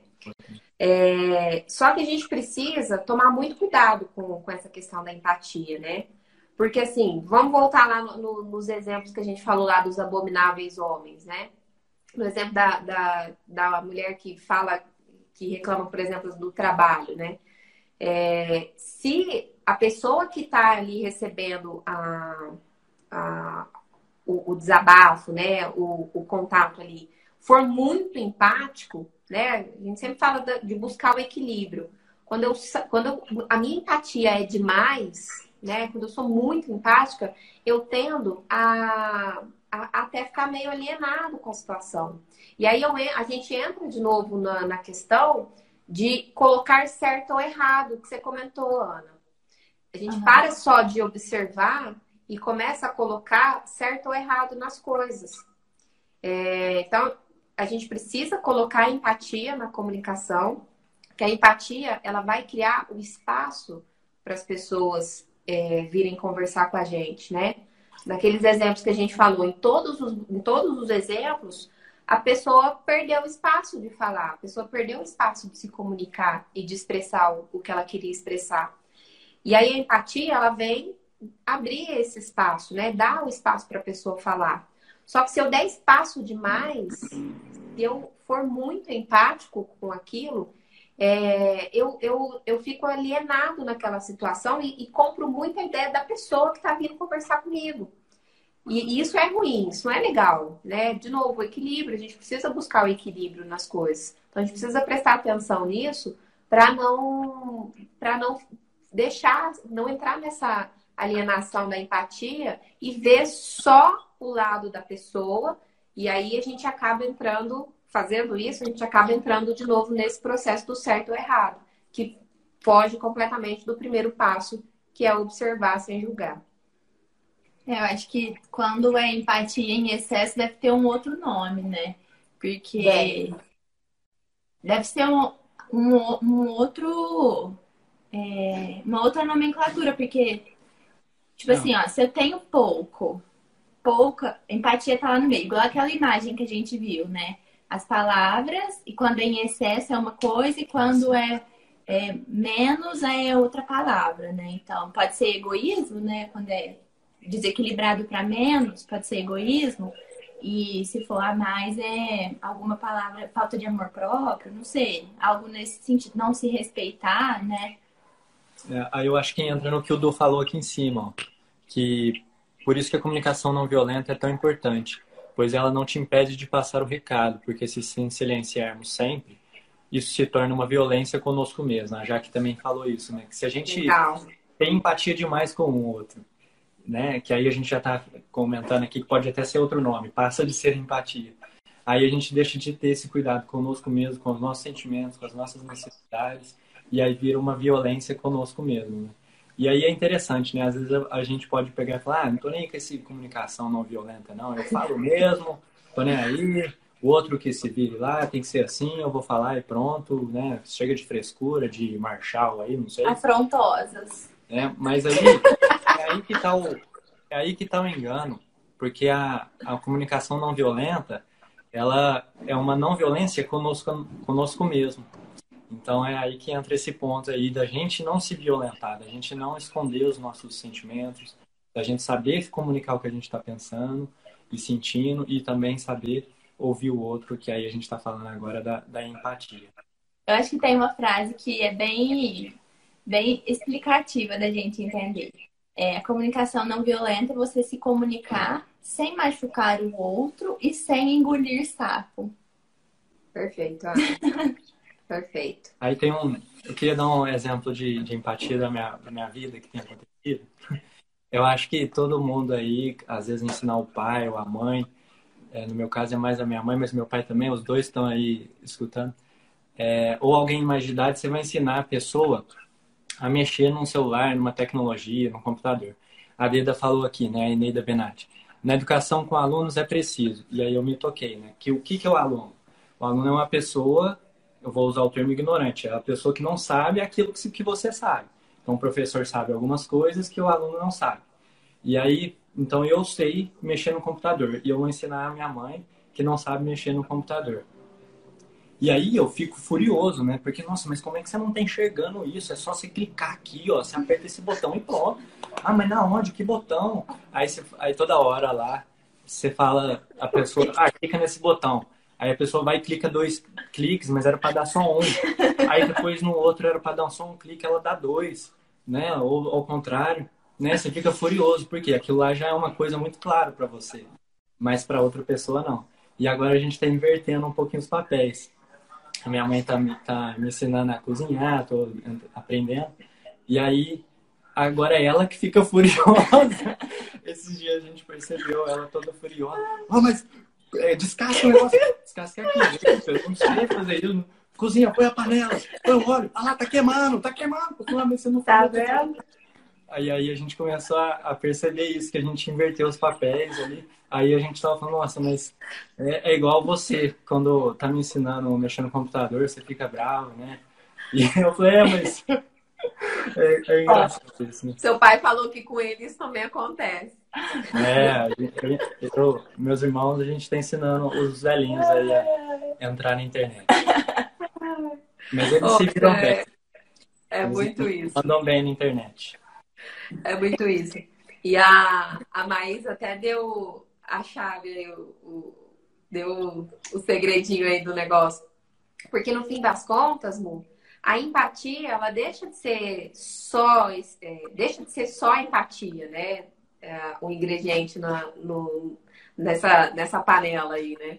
É, só que a gente precisa tomar muito cuidado com, com essa questão da empatia, né? Porque assim, vamos voltar lá no, no, nos exemplos que a gente falou lá dos abomináveis homens, né? No exemplo da, da, da mulher que fala, que reclama, por exemplo, do trabalho, né? É, se a pessoa que está ali recebendo a, a, o, o, desabafo, né? O, o contato ali, for muito empático, né? A gente sempre fala de buscar o equilíbrio. Quando, eu, quando eu, a minha empatia é demais, né? Quando eu sou muito empática, eu tendo a, a, até ficar meio alienado com a situação. E aí eu, a gente entra de novo na, na questão de colocar certo ou errado, que você comentou, Ana. A gente uhum. para só de observar e começa a colocar certo ou errado nas coisas. É, então, a gente precisa colocar empatia na comunicação, que a empatia ela vai criar o espaço para as pessoas é, virem conversar com a gente, né? Naqueles exemplos que a gente falou, em todos os, em todos os exemplos, a pessoa perdeu o espaço de falar, a pessoa perdeu o espaço de se comunicar e de expressar o, que ela queria expressar. E aí a empatia, ela vem abrir esse espaço, né? Dar o espaço para a pessoa falar. Só que se eu der espaço demais, se eu for muito empático com aquilo, é, eu, eu, eu fico alienado naquela situação e, e compro muito a ideia da pessoa que está vindo conversar comigo. E, e, isso é ruim, isso não é legal, né? De novo, o equilíbrio, a gente precisa buscar o equilíbrio nas coisas. Então a gente precisa prestar atenção nisso para não para não deixar, não entrar nessa alienação da empatia e ver só o lado da pessoa, e aí a gente acaba entrando, fazendo isso, a gente acaba entrando de novo nesse processo do certo ou errado, que foge completamente do primeiro passo, que é observar sem julgar. É, eu acho que quando é empatia em excesso deve ter um outro nome, né? Porque deve, deve ser um, um, um outro. É, uma outra nomenclatura, porque, tipo Não. assim, ó, se eu tenho pouco pouca, empatia tá lá no meio, igual aquela imagem que a gente viu, né? As palavras, e quando é em excesso é uma coisa, e quando é, é menos é outra palavra, né? Então, pode ser egoísmo, né? Quando é desequilibrado para menos, pode ser egoísmo. E se for a mais, é alguma palavra, falta de amor próprio, não sei, algo nesse sentido, não se respeitar, né? É, aí eu acho que entra no que o Du falou aqui em cima, ó, que por isso que a comunicação não violenta é tão importante, pois ela não te impede de passar o recado, porque se silenciarmos sempre, isso se torna uma violência conosco mesmo. A Jaque também falou isso, né? Que se a gente Legal. tem empatia demais com o outro, né? Que aí a gente já está comentando aqui que pode até ser outro nome, passa de ser empatia. Aí a gente deixa de ter esse cuidado conosco mesmo, com os nossos sentimentos, com as nossas necessidades, e aí vira uma violência conosco mesmo. Né? E aí é interessante, né? Às vezes a, gente pode pegar e falar, ah, não tô nem com essa comunicação não violenta, não. Eu falo mesmo, tô nem aí. O outro que se vire lá, tem que ser assim, eu vou falar e pronto, né? Chega de frescura, de marchal aí, não sei. Afrontosas. É, mas aí aí que tá o, é aí que tá o engano. Porque a, a comunicação não violenta, ela é uma não violência conosco, conosco mesmo. Então é aí que entra esse ponto aí da gente não se violentar, da gente não esconder os nossos sentimentos, Da gente saber comunicar o que a gente está pensando e sentindo e também saber ouvir o outro, que aí a gente está falando agora da, da empatia. Eu acho que tem uma frase que é bem, bem explicativa da gente entender. É, a comunicação não violenta é você se comunicar sem machucar o outro e sem engolir sapo. Perfeito. Perfeito. Aí tem um. Eu queria dar um exemplo de, de empatia da minha, da minha vida que tem acontecido. Eu acho que todo mundo aí, às vezes, ensinar o pai ou a mãe, é, no meu caso é mais a minha mãe, mas meu pai também, os dois estão aí escutando. É, ou alguém mais de idade, você vai ensinar a pessoa a mexer num celular, numa tecnologia, num computador. A Deda falou aqui, né, a Eneida Benatti. Na educação com alunos é preciso. E aí eu me toquei, né? Que o que, que é o aluno? O aluno é uma pessoa eu vou usar o termo ignorante, é a pessoa que não sabe aquilo que você sabe. Então, o professor sabe algumas coisas que o aluno não sabe. E aí, então eu sei mexer no computador e eu vou ensinar a minha mãe que não sabe mexer no computador. E aí eu fico furioso, né? Porque, nossa, mas como é que você não tá enxergando isso? É só você clicar aqui, ó. Você aperta esse botão e pronto. Ah, mas na onde? Que botão? Aí, você, aí toda hora lá, você fala, a pessoa, ah, clica nesse botão. Aí a pessoa vai e clica dois cliques, mas era para dar só um. Aí depois no outro era para dar só um clique, ela dá dois, né? Ou ao contrário, né? Você fica furioso porque aquilo lá já é uma coisa muito clara para você, mas para outra pessoa não. E agora a gente está invertendo um pouquinho os papéis. A minha mãe tá, tá me ensinando a cozinhar, tô aprendendo. E aí agora é ela que fica furiosa. Esses dias a gente percebeu ela toda furiosa. Oh, mas é, descasca o negócio. Descasca aqui, gente. Eu não sei fazer isso. Cozinha, põe a panela, põe o óleo. Ah lá, tá queimando, tá queimando. Você não tá vendo? Aí, aí a gente começou a, a, perceber isso, que a gente inverteu os papéis ali. Aí a gente tava falando, nossa, mas é, é igual você, quando tá me ensinando a mexer no computador, você fica bravo, né? E eu falei, é, mas é, é engraçado Ó, isso, né? Seu pai falou que com ele isso também acontece. É, eu, eu, meus irmãos, a gente está ensinando os velhinhos aí a entrar na internet. Mas eles oh, se viram é, bem. É eles muito isso. Mandam bem na internet. É muito isso. E a, a Maísa até deu a chave, o, o, deu o segredinho aí do negócio. Porque no fim das contas, a empatia, ela deixa de ser só, é, deixa de ser só empatia, né? É, o ingrediente na, no, nessa, nessa panela aí, né?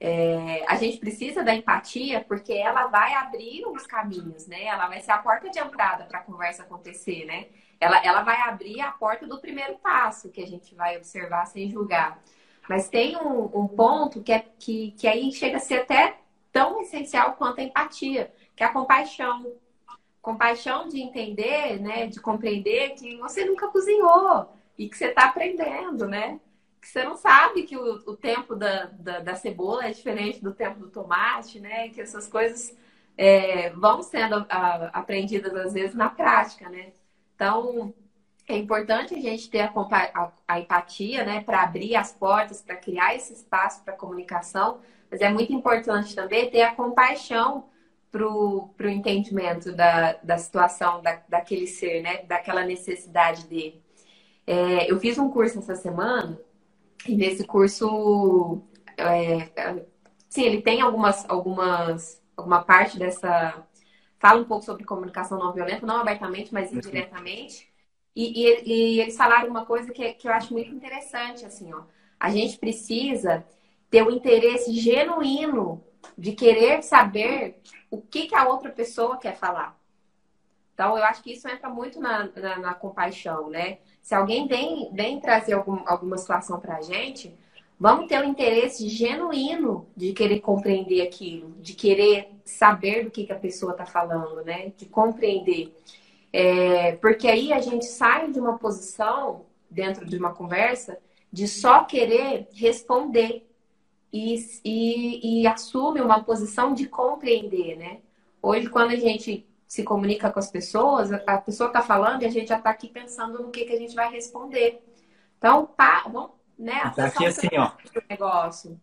É, a gente precisa da empatia porque ela vai abrir os caminhos, né? Ela vai ser a porta de entrada para a conversa acontecer, né? Ela, ela vai abrir a porta do primeiro passo que a gente vai observar sem julgar. Mas tem um, um ponto que, é, que, que aí chega a ser até tão essencial quanto a empatia que é a compaixão. Compaixão de entender, né, de compreender que você nunca cozinhou e que você está aprendendo, né? Que você não sabe que o, o tempo da, da, da, cebola é diferente do tempo do tomate, né? Que essas coisas é, vão sendo a, aprendidas às vezes na prática, né? Então, é importante a gente ter a, a, a empatia, né, para abrir as portas, para criar esse espaço para comunicação, mas é muito importante também ter a compaixão pro, pro entendimento da, da situação da, daquele ser, né? Daquela necessidade dele. É, eu fiz um curso essa semana e nesse curso, é, sim, ele tem algumas, algumas, alguma parte dessa fala um pouco sobre comunicação não violenta, não abertamente, mas indiretamente. E, e, e, eles falaram uma coisa que, que eu acho muito interessante, assim, ó. A gente precisa ter o um interesse genuíno de querer saber o que, que a outra pessoa quer falar. Então, eu acho que isso entra muito na, na, na compaixão, né? Se alguém vem, vem trazer algum, alguma situação para a gente, vamos ter um interesse genuíno de querer compreender aquilo, de querer saber do que, que a pessoa está falando, né? De compreender. É, porque aí a gente sai de uma posição, dentro de uma conversa, de só querer responder e, e, e assume uma posição de compreender, né? Hoje, quando a gente se comunica com as pessoas, a pessoa está falando e a gente já está aqui pensando no que, que a gente vai responder. Então, pá, vamos, né? Tá aqui assim, ó. Negócio.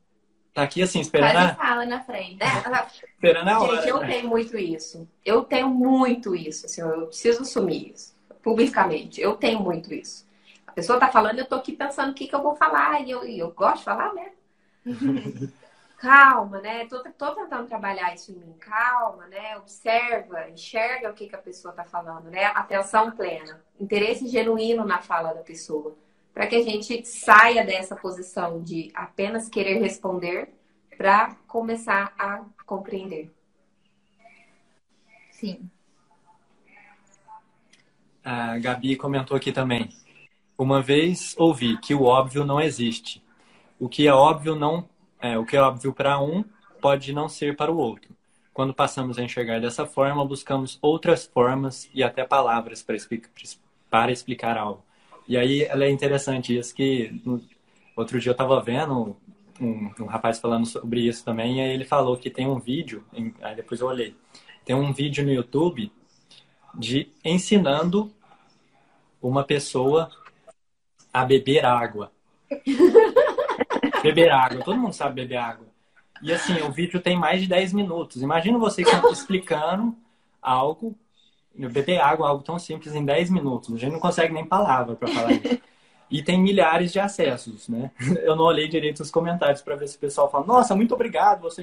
Tá aqui assim, esperando a... fala na frente. Né? esperando a hora. Gente, eu né? tenho muito isso. Eu tenho muito isso. Assim, eu preciso assumir isso publicamente. Eu tenho muito isso. pessoa tá falando, eu tô aqui pensando o que, que eu vou falar, e eu, e eu gosto de falar, né? calma, né? Tô, tô tentando trabalhar isso em mim. Calma, né? Observa, enxerga o que, que a pessoa tá falando, né? Atenção plena. Interesse genuíno na fala da pessoa. Para que a gente saia dessa posição de apenas querer responder para começar a compreender. Sim. A Gabi comentou aqui também. Uma vez ouvi que o óbvio não existe. O que é óbvio não é, o que é óbvio para um pode não ser para o outro. Quando passamos a enxergar dessa forma, buscamos outras formas e até palavras para explicar, algo. E aí ela é interessante isso que outro dia eu estava vendo um, um, rapaz falando sobre isso também e aí ele falou que tem um vídeo, aí depois eu olhei, tem um vídeo no YouTube de ensinando uma pessoa a beber água. beber água, todo mundo sabe beber água. E assim, o vídeo tem mais de 10 minutos. Imagina você explicando algo, beber água, algo tão simples em 10 minutos. A gente não consegue nem palavra para falar isso. E tem milhares de acessos, né? Eu não olhei direito os comentários para ver se o pessoal fala, nossa, muito obrigado, você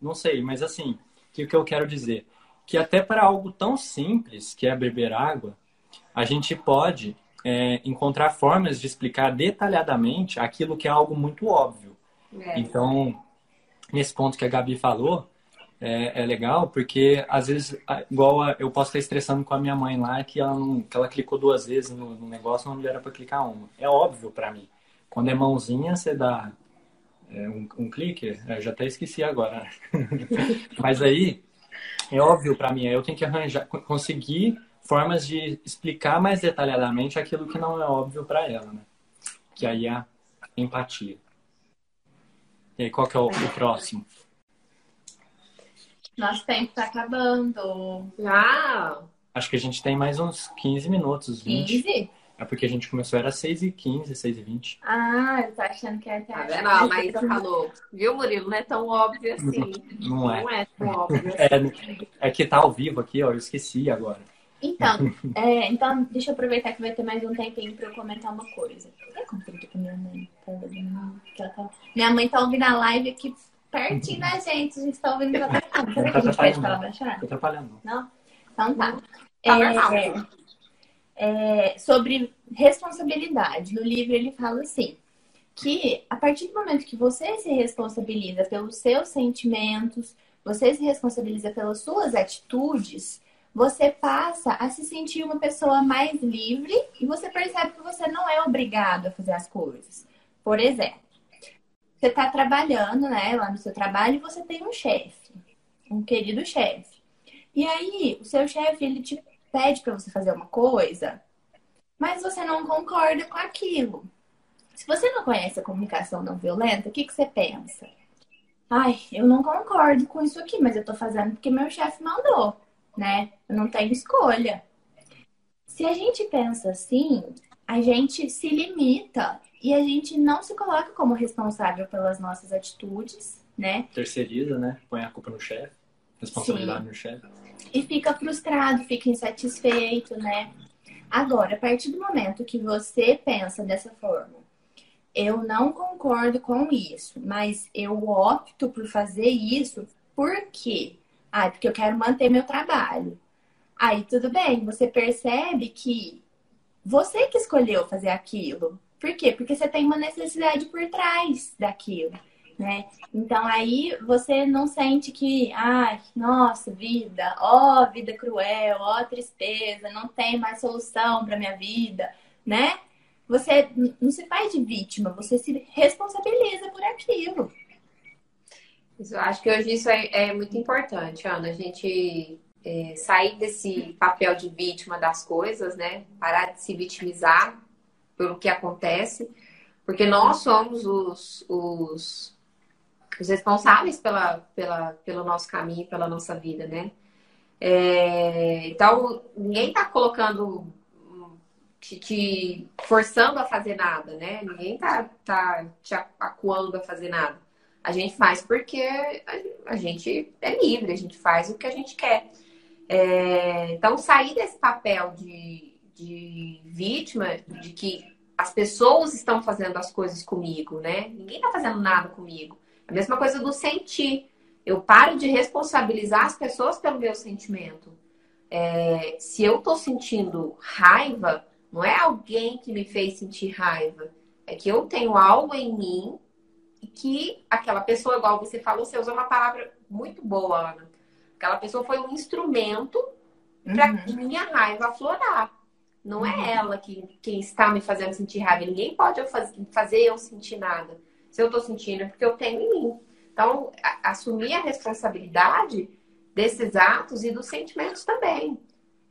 Não sei, mas assim, que o que eu quero dizer? Que até para algo tão simples, que é beber água, a gente pode é, encontrar formas de explicar detalhadamente aquilo que é algo muito óbvio. É. Então, nesse ponto que a Gabi falou, é, é, legal, porque às vezes, igual eu posso estar estressando com a minha mãe lá, que ela, não, que ela clicou duas vezes no, no negócio, não era para clicar uma. É óbvio para mim. Quando é mãozinha, você dá é, um, um, clique, eu já até esqueci agora. Mas aí, é óbvio para mim, eu tenho que arranjar, conseguir formas de explicar mais detalhadamente aquilo que não é óbvio para ela, né? Que aí é a empatia. E aí, qual que é o, o próximo? Nosso tempo está acabando. Ah! Acho que a gente tem mais uns 15 minutos, 20. 15? É porque a gente começou, era 6 e 15, 6 e 20. Ah, eu tô achando que era até... Tá vendo? A Maísa falou. Viu, Murilo? Não é tão óbvio assim. Não, não é. Não é tão óbvio assim. É, é que tá ao vivo aqui, ó. Eu esqueci agora. Então, é, então, deixa eu aproveitar que vai ter mais um tempinho pra eu comentar uma coisa. Eu contei com minha mãe. Tá... Minha mãe tá ouvindo a live aqui pertinho da gente. A gente tá ouvindo ela tá Será que a gente pede pra ela baixar? Tô atrapalhando. Não? Então tá. tá é, é, sobre responsabilidade. No livro ele fala assim, que a partir do momento que você se responsabiliza pelos seus sentimentos, você se responsabiliza pelas suas atitudes, você passa a se sentir uma pessoa mais livre e você percebe que você não é obrigado a fazer as coisas. Por exemplo, você está trabalhando, né, lá no seu trabalho e você tem um chefe, um querido chefe. E aí, o seu chefe, ele te pede para você fazer uma coisa, mas você não concorda com aquilo. Se você não conhece a comunicação não violenta, o que, que você pensa? Ai, eu não concordo com isso aqui, mas eu tô fazendo porque meu chefe mandou né? Eu não tenho escolha. Se a gente pensa assim, a gente se limita e a gente não se coloca como responsável pelas nossas atitudes, né? Terceiriza, né? Põe a culpa no chefe, responsabilidade Sim. no chefe. E fica frustrado, fica insatisfeito, né? Agora, a partir do momento que você pensa dessa forma, eu não concordo com isso, mas eu opto por fazer isso porque ah, porque eu quero manter meu trabalho. Aí tudo bem, você percebe que você que escolheu fazer aquilo. Por quê? Porque você tem uma necessidade por trás daquilo, né? Então aí você não sente que, ai, nossa, vida, ó, vida cruel, ó, tristeza, não tem mais solução para minha vida, né? Você não se faz de vítima, você se responsabiliza por aquilo. Eu acho que hoje isso é, é muito importante, Ana. A gente é, sair desse papel de vítima das coisas, né? Parar de se vitimizar pelo que acontece, porque nós somos os, os, os responsáveis pela, pela, pelo nosso caminho, pela nossa vida, né? É, então, ninguém está colocando, te, te, forçando a fazer nada, né? Ninguém está tá te acuando a fazer nada. A gente faz porque a, gente é livre, a gente faz o que a gente quer. É, então, sair desse papel de, de vítima, de que as pessoas estão fazendo as coisas comigo, né? Ninguém está fazendo nada comigo. A mesma coisa do sentir. Eu paro de responsabilizar as pessoas pelo meu sentimento. É, se eu estou sentindo raiva, não é alguém que me fez sentir raiva. É que eu tenho algo em mim que aquela pessoa, igual você falou, você usou uma palavra muito boa, Ana. Aquela pessoa foi um instrumento para uhum. minha raiva aflorar. Não é uhum. ela que quem está me fazendo sentir raiva. Ninguém pode fazer eu sentir nada. Se eu estou sentindo, é porque eu tenho em mim. Então, a, assumir a responsabilidade desses atos e dos sentimentos também.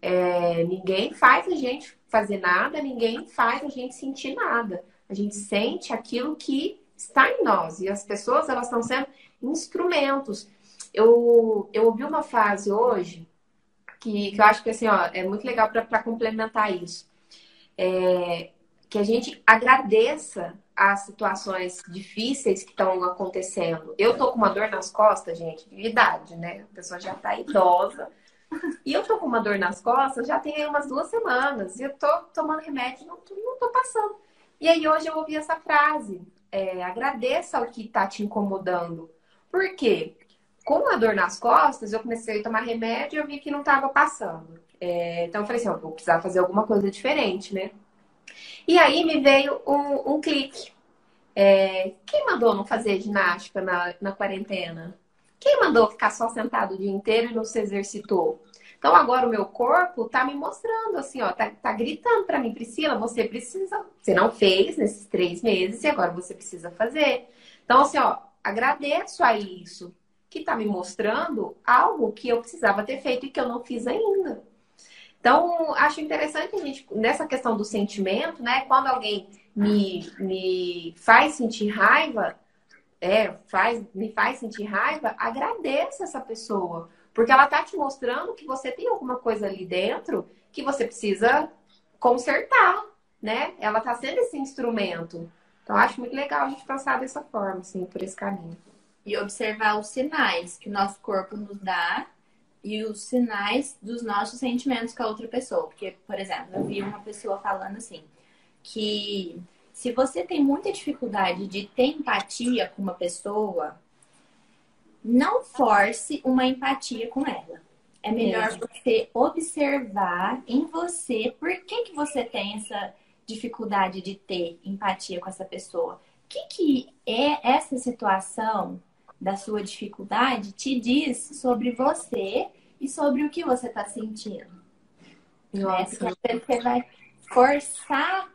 É, ninguém faz a gente fazer nada, ninguém faz a gente sentir nada. A gente sente aquilo que está em nós. E as pessoas, elas estão sendo instrumentos. Eu, eu ouvi uma frase hoje que, que eu acho que assim, ó, é muito legal para complementar isso. É, que a gente agradeça as situações difíceis que estão acontecendo. Eu tô com uma dor nas costas, gente, de idade, né? A pessoa já tá idosa. E eu tô com uma dor nas costas já tem umas duas semanas. E eu tô tomando remédio não tô, não tô passando. E aí hoje eu ouvi essa frase. É, agradeça o que tá te incomodando. Por quê? com a dor nas costas, eu comecei a tomar remédio e eu vi que não estava passando. É, então eu falei assim, ó, vou precisar fazer alguma coisa diferente, né? E aí me veio um, um clique. É, quem mandou não fazer ginástica na, na quarentena? Quem mandou ficar só sentado o dia inteiro e não se exercitou? Então agora o meu corpo tá me mostrando assim, ó, tá, tá gritando para mim, Priscila, você precisa, você não fez nesses três meses e agora você precisa fazer. Então assim, ó, agradeço a isso que está me mostrando algo que eu precisava ter feito e que eu não fiz ainda. Então, acho interessante a gente, nessa questão do sentimento, né? Quando alguém me, me faz sentir raiva, é, faz, me faz sentir raiva, agradeça essa pessoa. Porque ela tá te mostrando que você tem alguma coisa ali dentro que você precisa consertar, né? Ela tá sendo esse instrumento. Então, acho muito legal a gente pensar dessa forma, assim, por esse caminho e observar os sinais que o nosso corpo nos dá e os sinais dos nossos sentimentos com a outra pessoa. Porque, por exemplo, eu vi uma pessoa falando assim, que se você tem muita dificuldade de ter empatia com uma pessoa, não force uma empatia com ela. É melhor você observar em você por que, que você tem essa dificuldade de ter empatia com essa pessoa. O que, que é essa situação da sua dificuldade te diz sobre você e sobre o que você está sentindo. Nossa. Né? Porque você vai forçar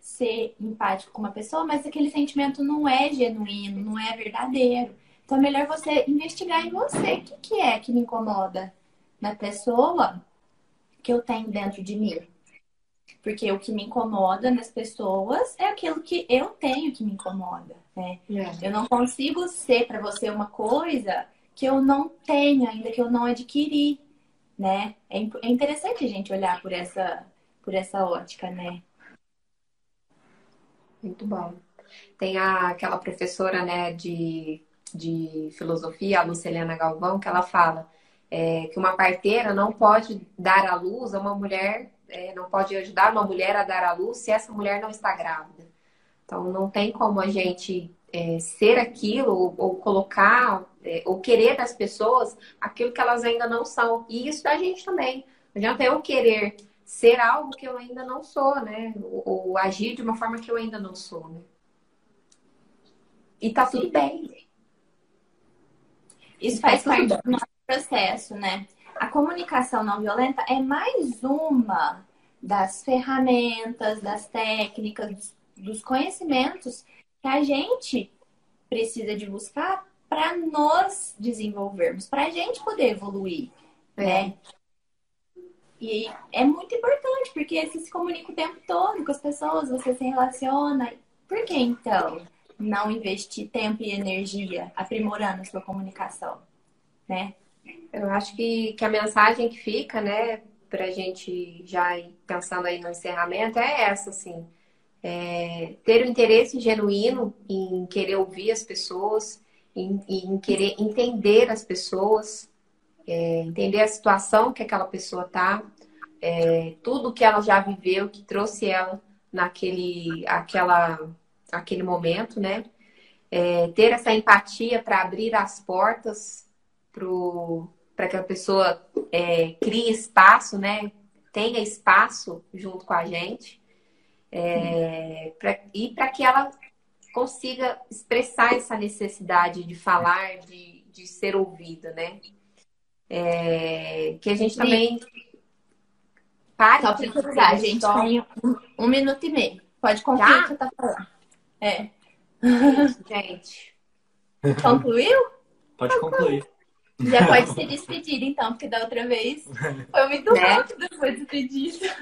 ser empático com uma pessoa, mas aquele sentimento não é genuíno, não é verdadeiro. Então é melhor você investigar em você. O que, que é que me incomoda na pessoa que eu tenho dentro de mim? Porque o que me incomoda nas pessoas é aquilo que eu tenho que me incomoda, né? É. Eu não consigo ser para você uma coisa que eu não tenho ainda, que eu não adquiri, né? É, é interessante a gente olhar por essa, por essa ótica, né? Muito bom. Tem a, aquela professora, né, de, de filosofia, a Luceliana Galvão, que ela fala é, que uma parteira não pode dar à luz a uma mulher é, não pode ajudar uma mulher a dar à luz se essa mulher não está grávida. Então, não tem como a gente é, ser aquilo ou, ou colocar é, ou querer das pessoas aquilo que elas ainda não são. E isso da gente também. Não adianta eu querer ser algo que eu ainda não sou, né? Ou, ou agir de uma forma que eu ainda não sou, né? E tá Sim. tudo bem. Isso faz parte do nosso processo, né? a comunicação não violenta é mais uma das ferramentas, das técnicas, dos conhecimentos que a gente precisa de buscar para nos desenvolvermos, para a gente poder evoluir, é. né? E é muito importante, porque você se comunica o tempo todo com as pessoas, você se relaciona. Por que então não investir tempo e energia aprimorando sua comunicação, né? Eu acho que, que a mensagem que fica, né, pra gente já ir pensando aí no encerramento é essa, assim. É, ter o um interesse genuíno em querer ouvir as pessoas, em, em querer entender as pessoas, é, entender a situação que aquela pessoa tá, é, tudo que ela já viveu, que trouxe ela naquele aquela, aquele momento, né? É, ter essa empatia para abrir as portas para que a pessoa é, crie espaço, né? Tenha espaço junto com a gente. É, pra, e para que ela consiga expressar essa necessidade de falar, de, de ser ouvida, né? É, que a gente também pare Só de precisar, gente tem um, um, minuto e meio. Pode Já? o que você tá falando. É. Gente. Concluiu? Pode concluir. Já pode se despedir, então, porque da outra vez foi muito né? rápido depois de despedir.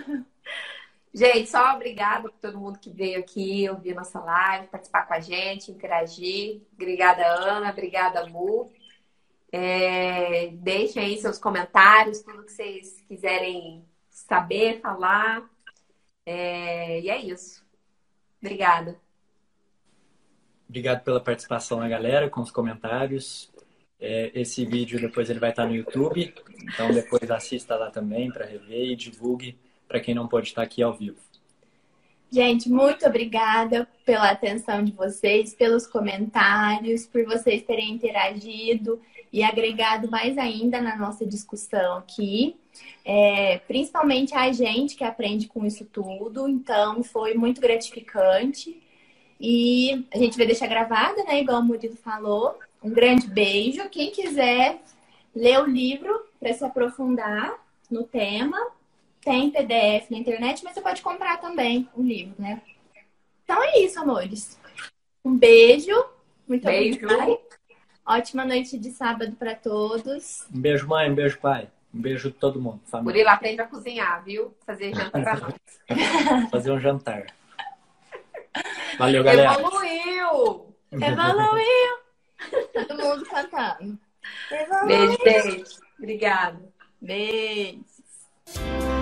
Gente, só obrigada por todo mundo que veio aqui ouvir nossa live, participar com a gente, interagir. Obrigada, Ana. Obrigada, Mu. É, deixem aí seus comentários, tudo que vocês quiserem saber, falar. É, e é isso. Obrigada. Obrigado pela participação da galera, com os comentários. É, esse vídeo depois ele vai estar no YouTube, então depois assista lá também para rever e divulgue para quem não pode estar aqui ao vivo. Gente, muito obrigada pela atenção de vocês, pelos comentários, por vocês terem interagido e agregado mais ainda na nossa discussão aqui. É, principalmente a gente que aprende com isso tudo, então foi muito gratificante. E a gente vai deixar gravada, né? Igual o Murilo falou. Um grande beijo. Quem quiser ler o livro para se aprofundar no tema, tem PDF na internet, mas você pode comprar também o livro, né? Então é isso, amores. Um beijo. Muito beijo. obrigada. Ótima noite de sábado para todos. Um beijo, mãe. Um beijo, pai. Um beijo de todo mundo. Família. Murilo, aprende a cozinhar, viu? Fazer jantar pra nós. Fazer um jantar. Valeu, galera. Evoluiu! Evoluiu! Todo mundo cantando. Evoluiu. Beijo, beijo. Obrigada. Beijos.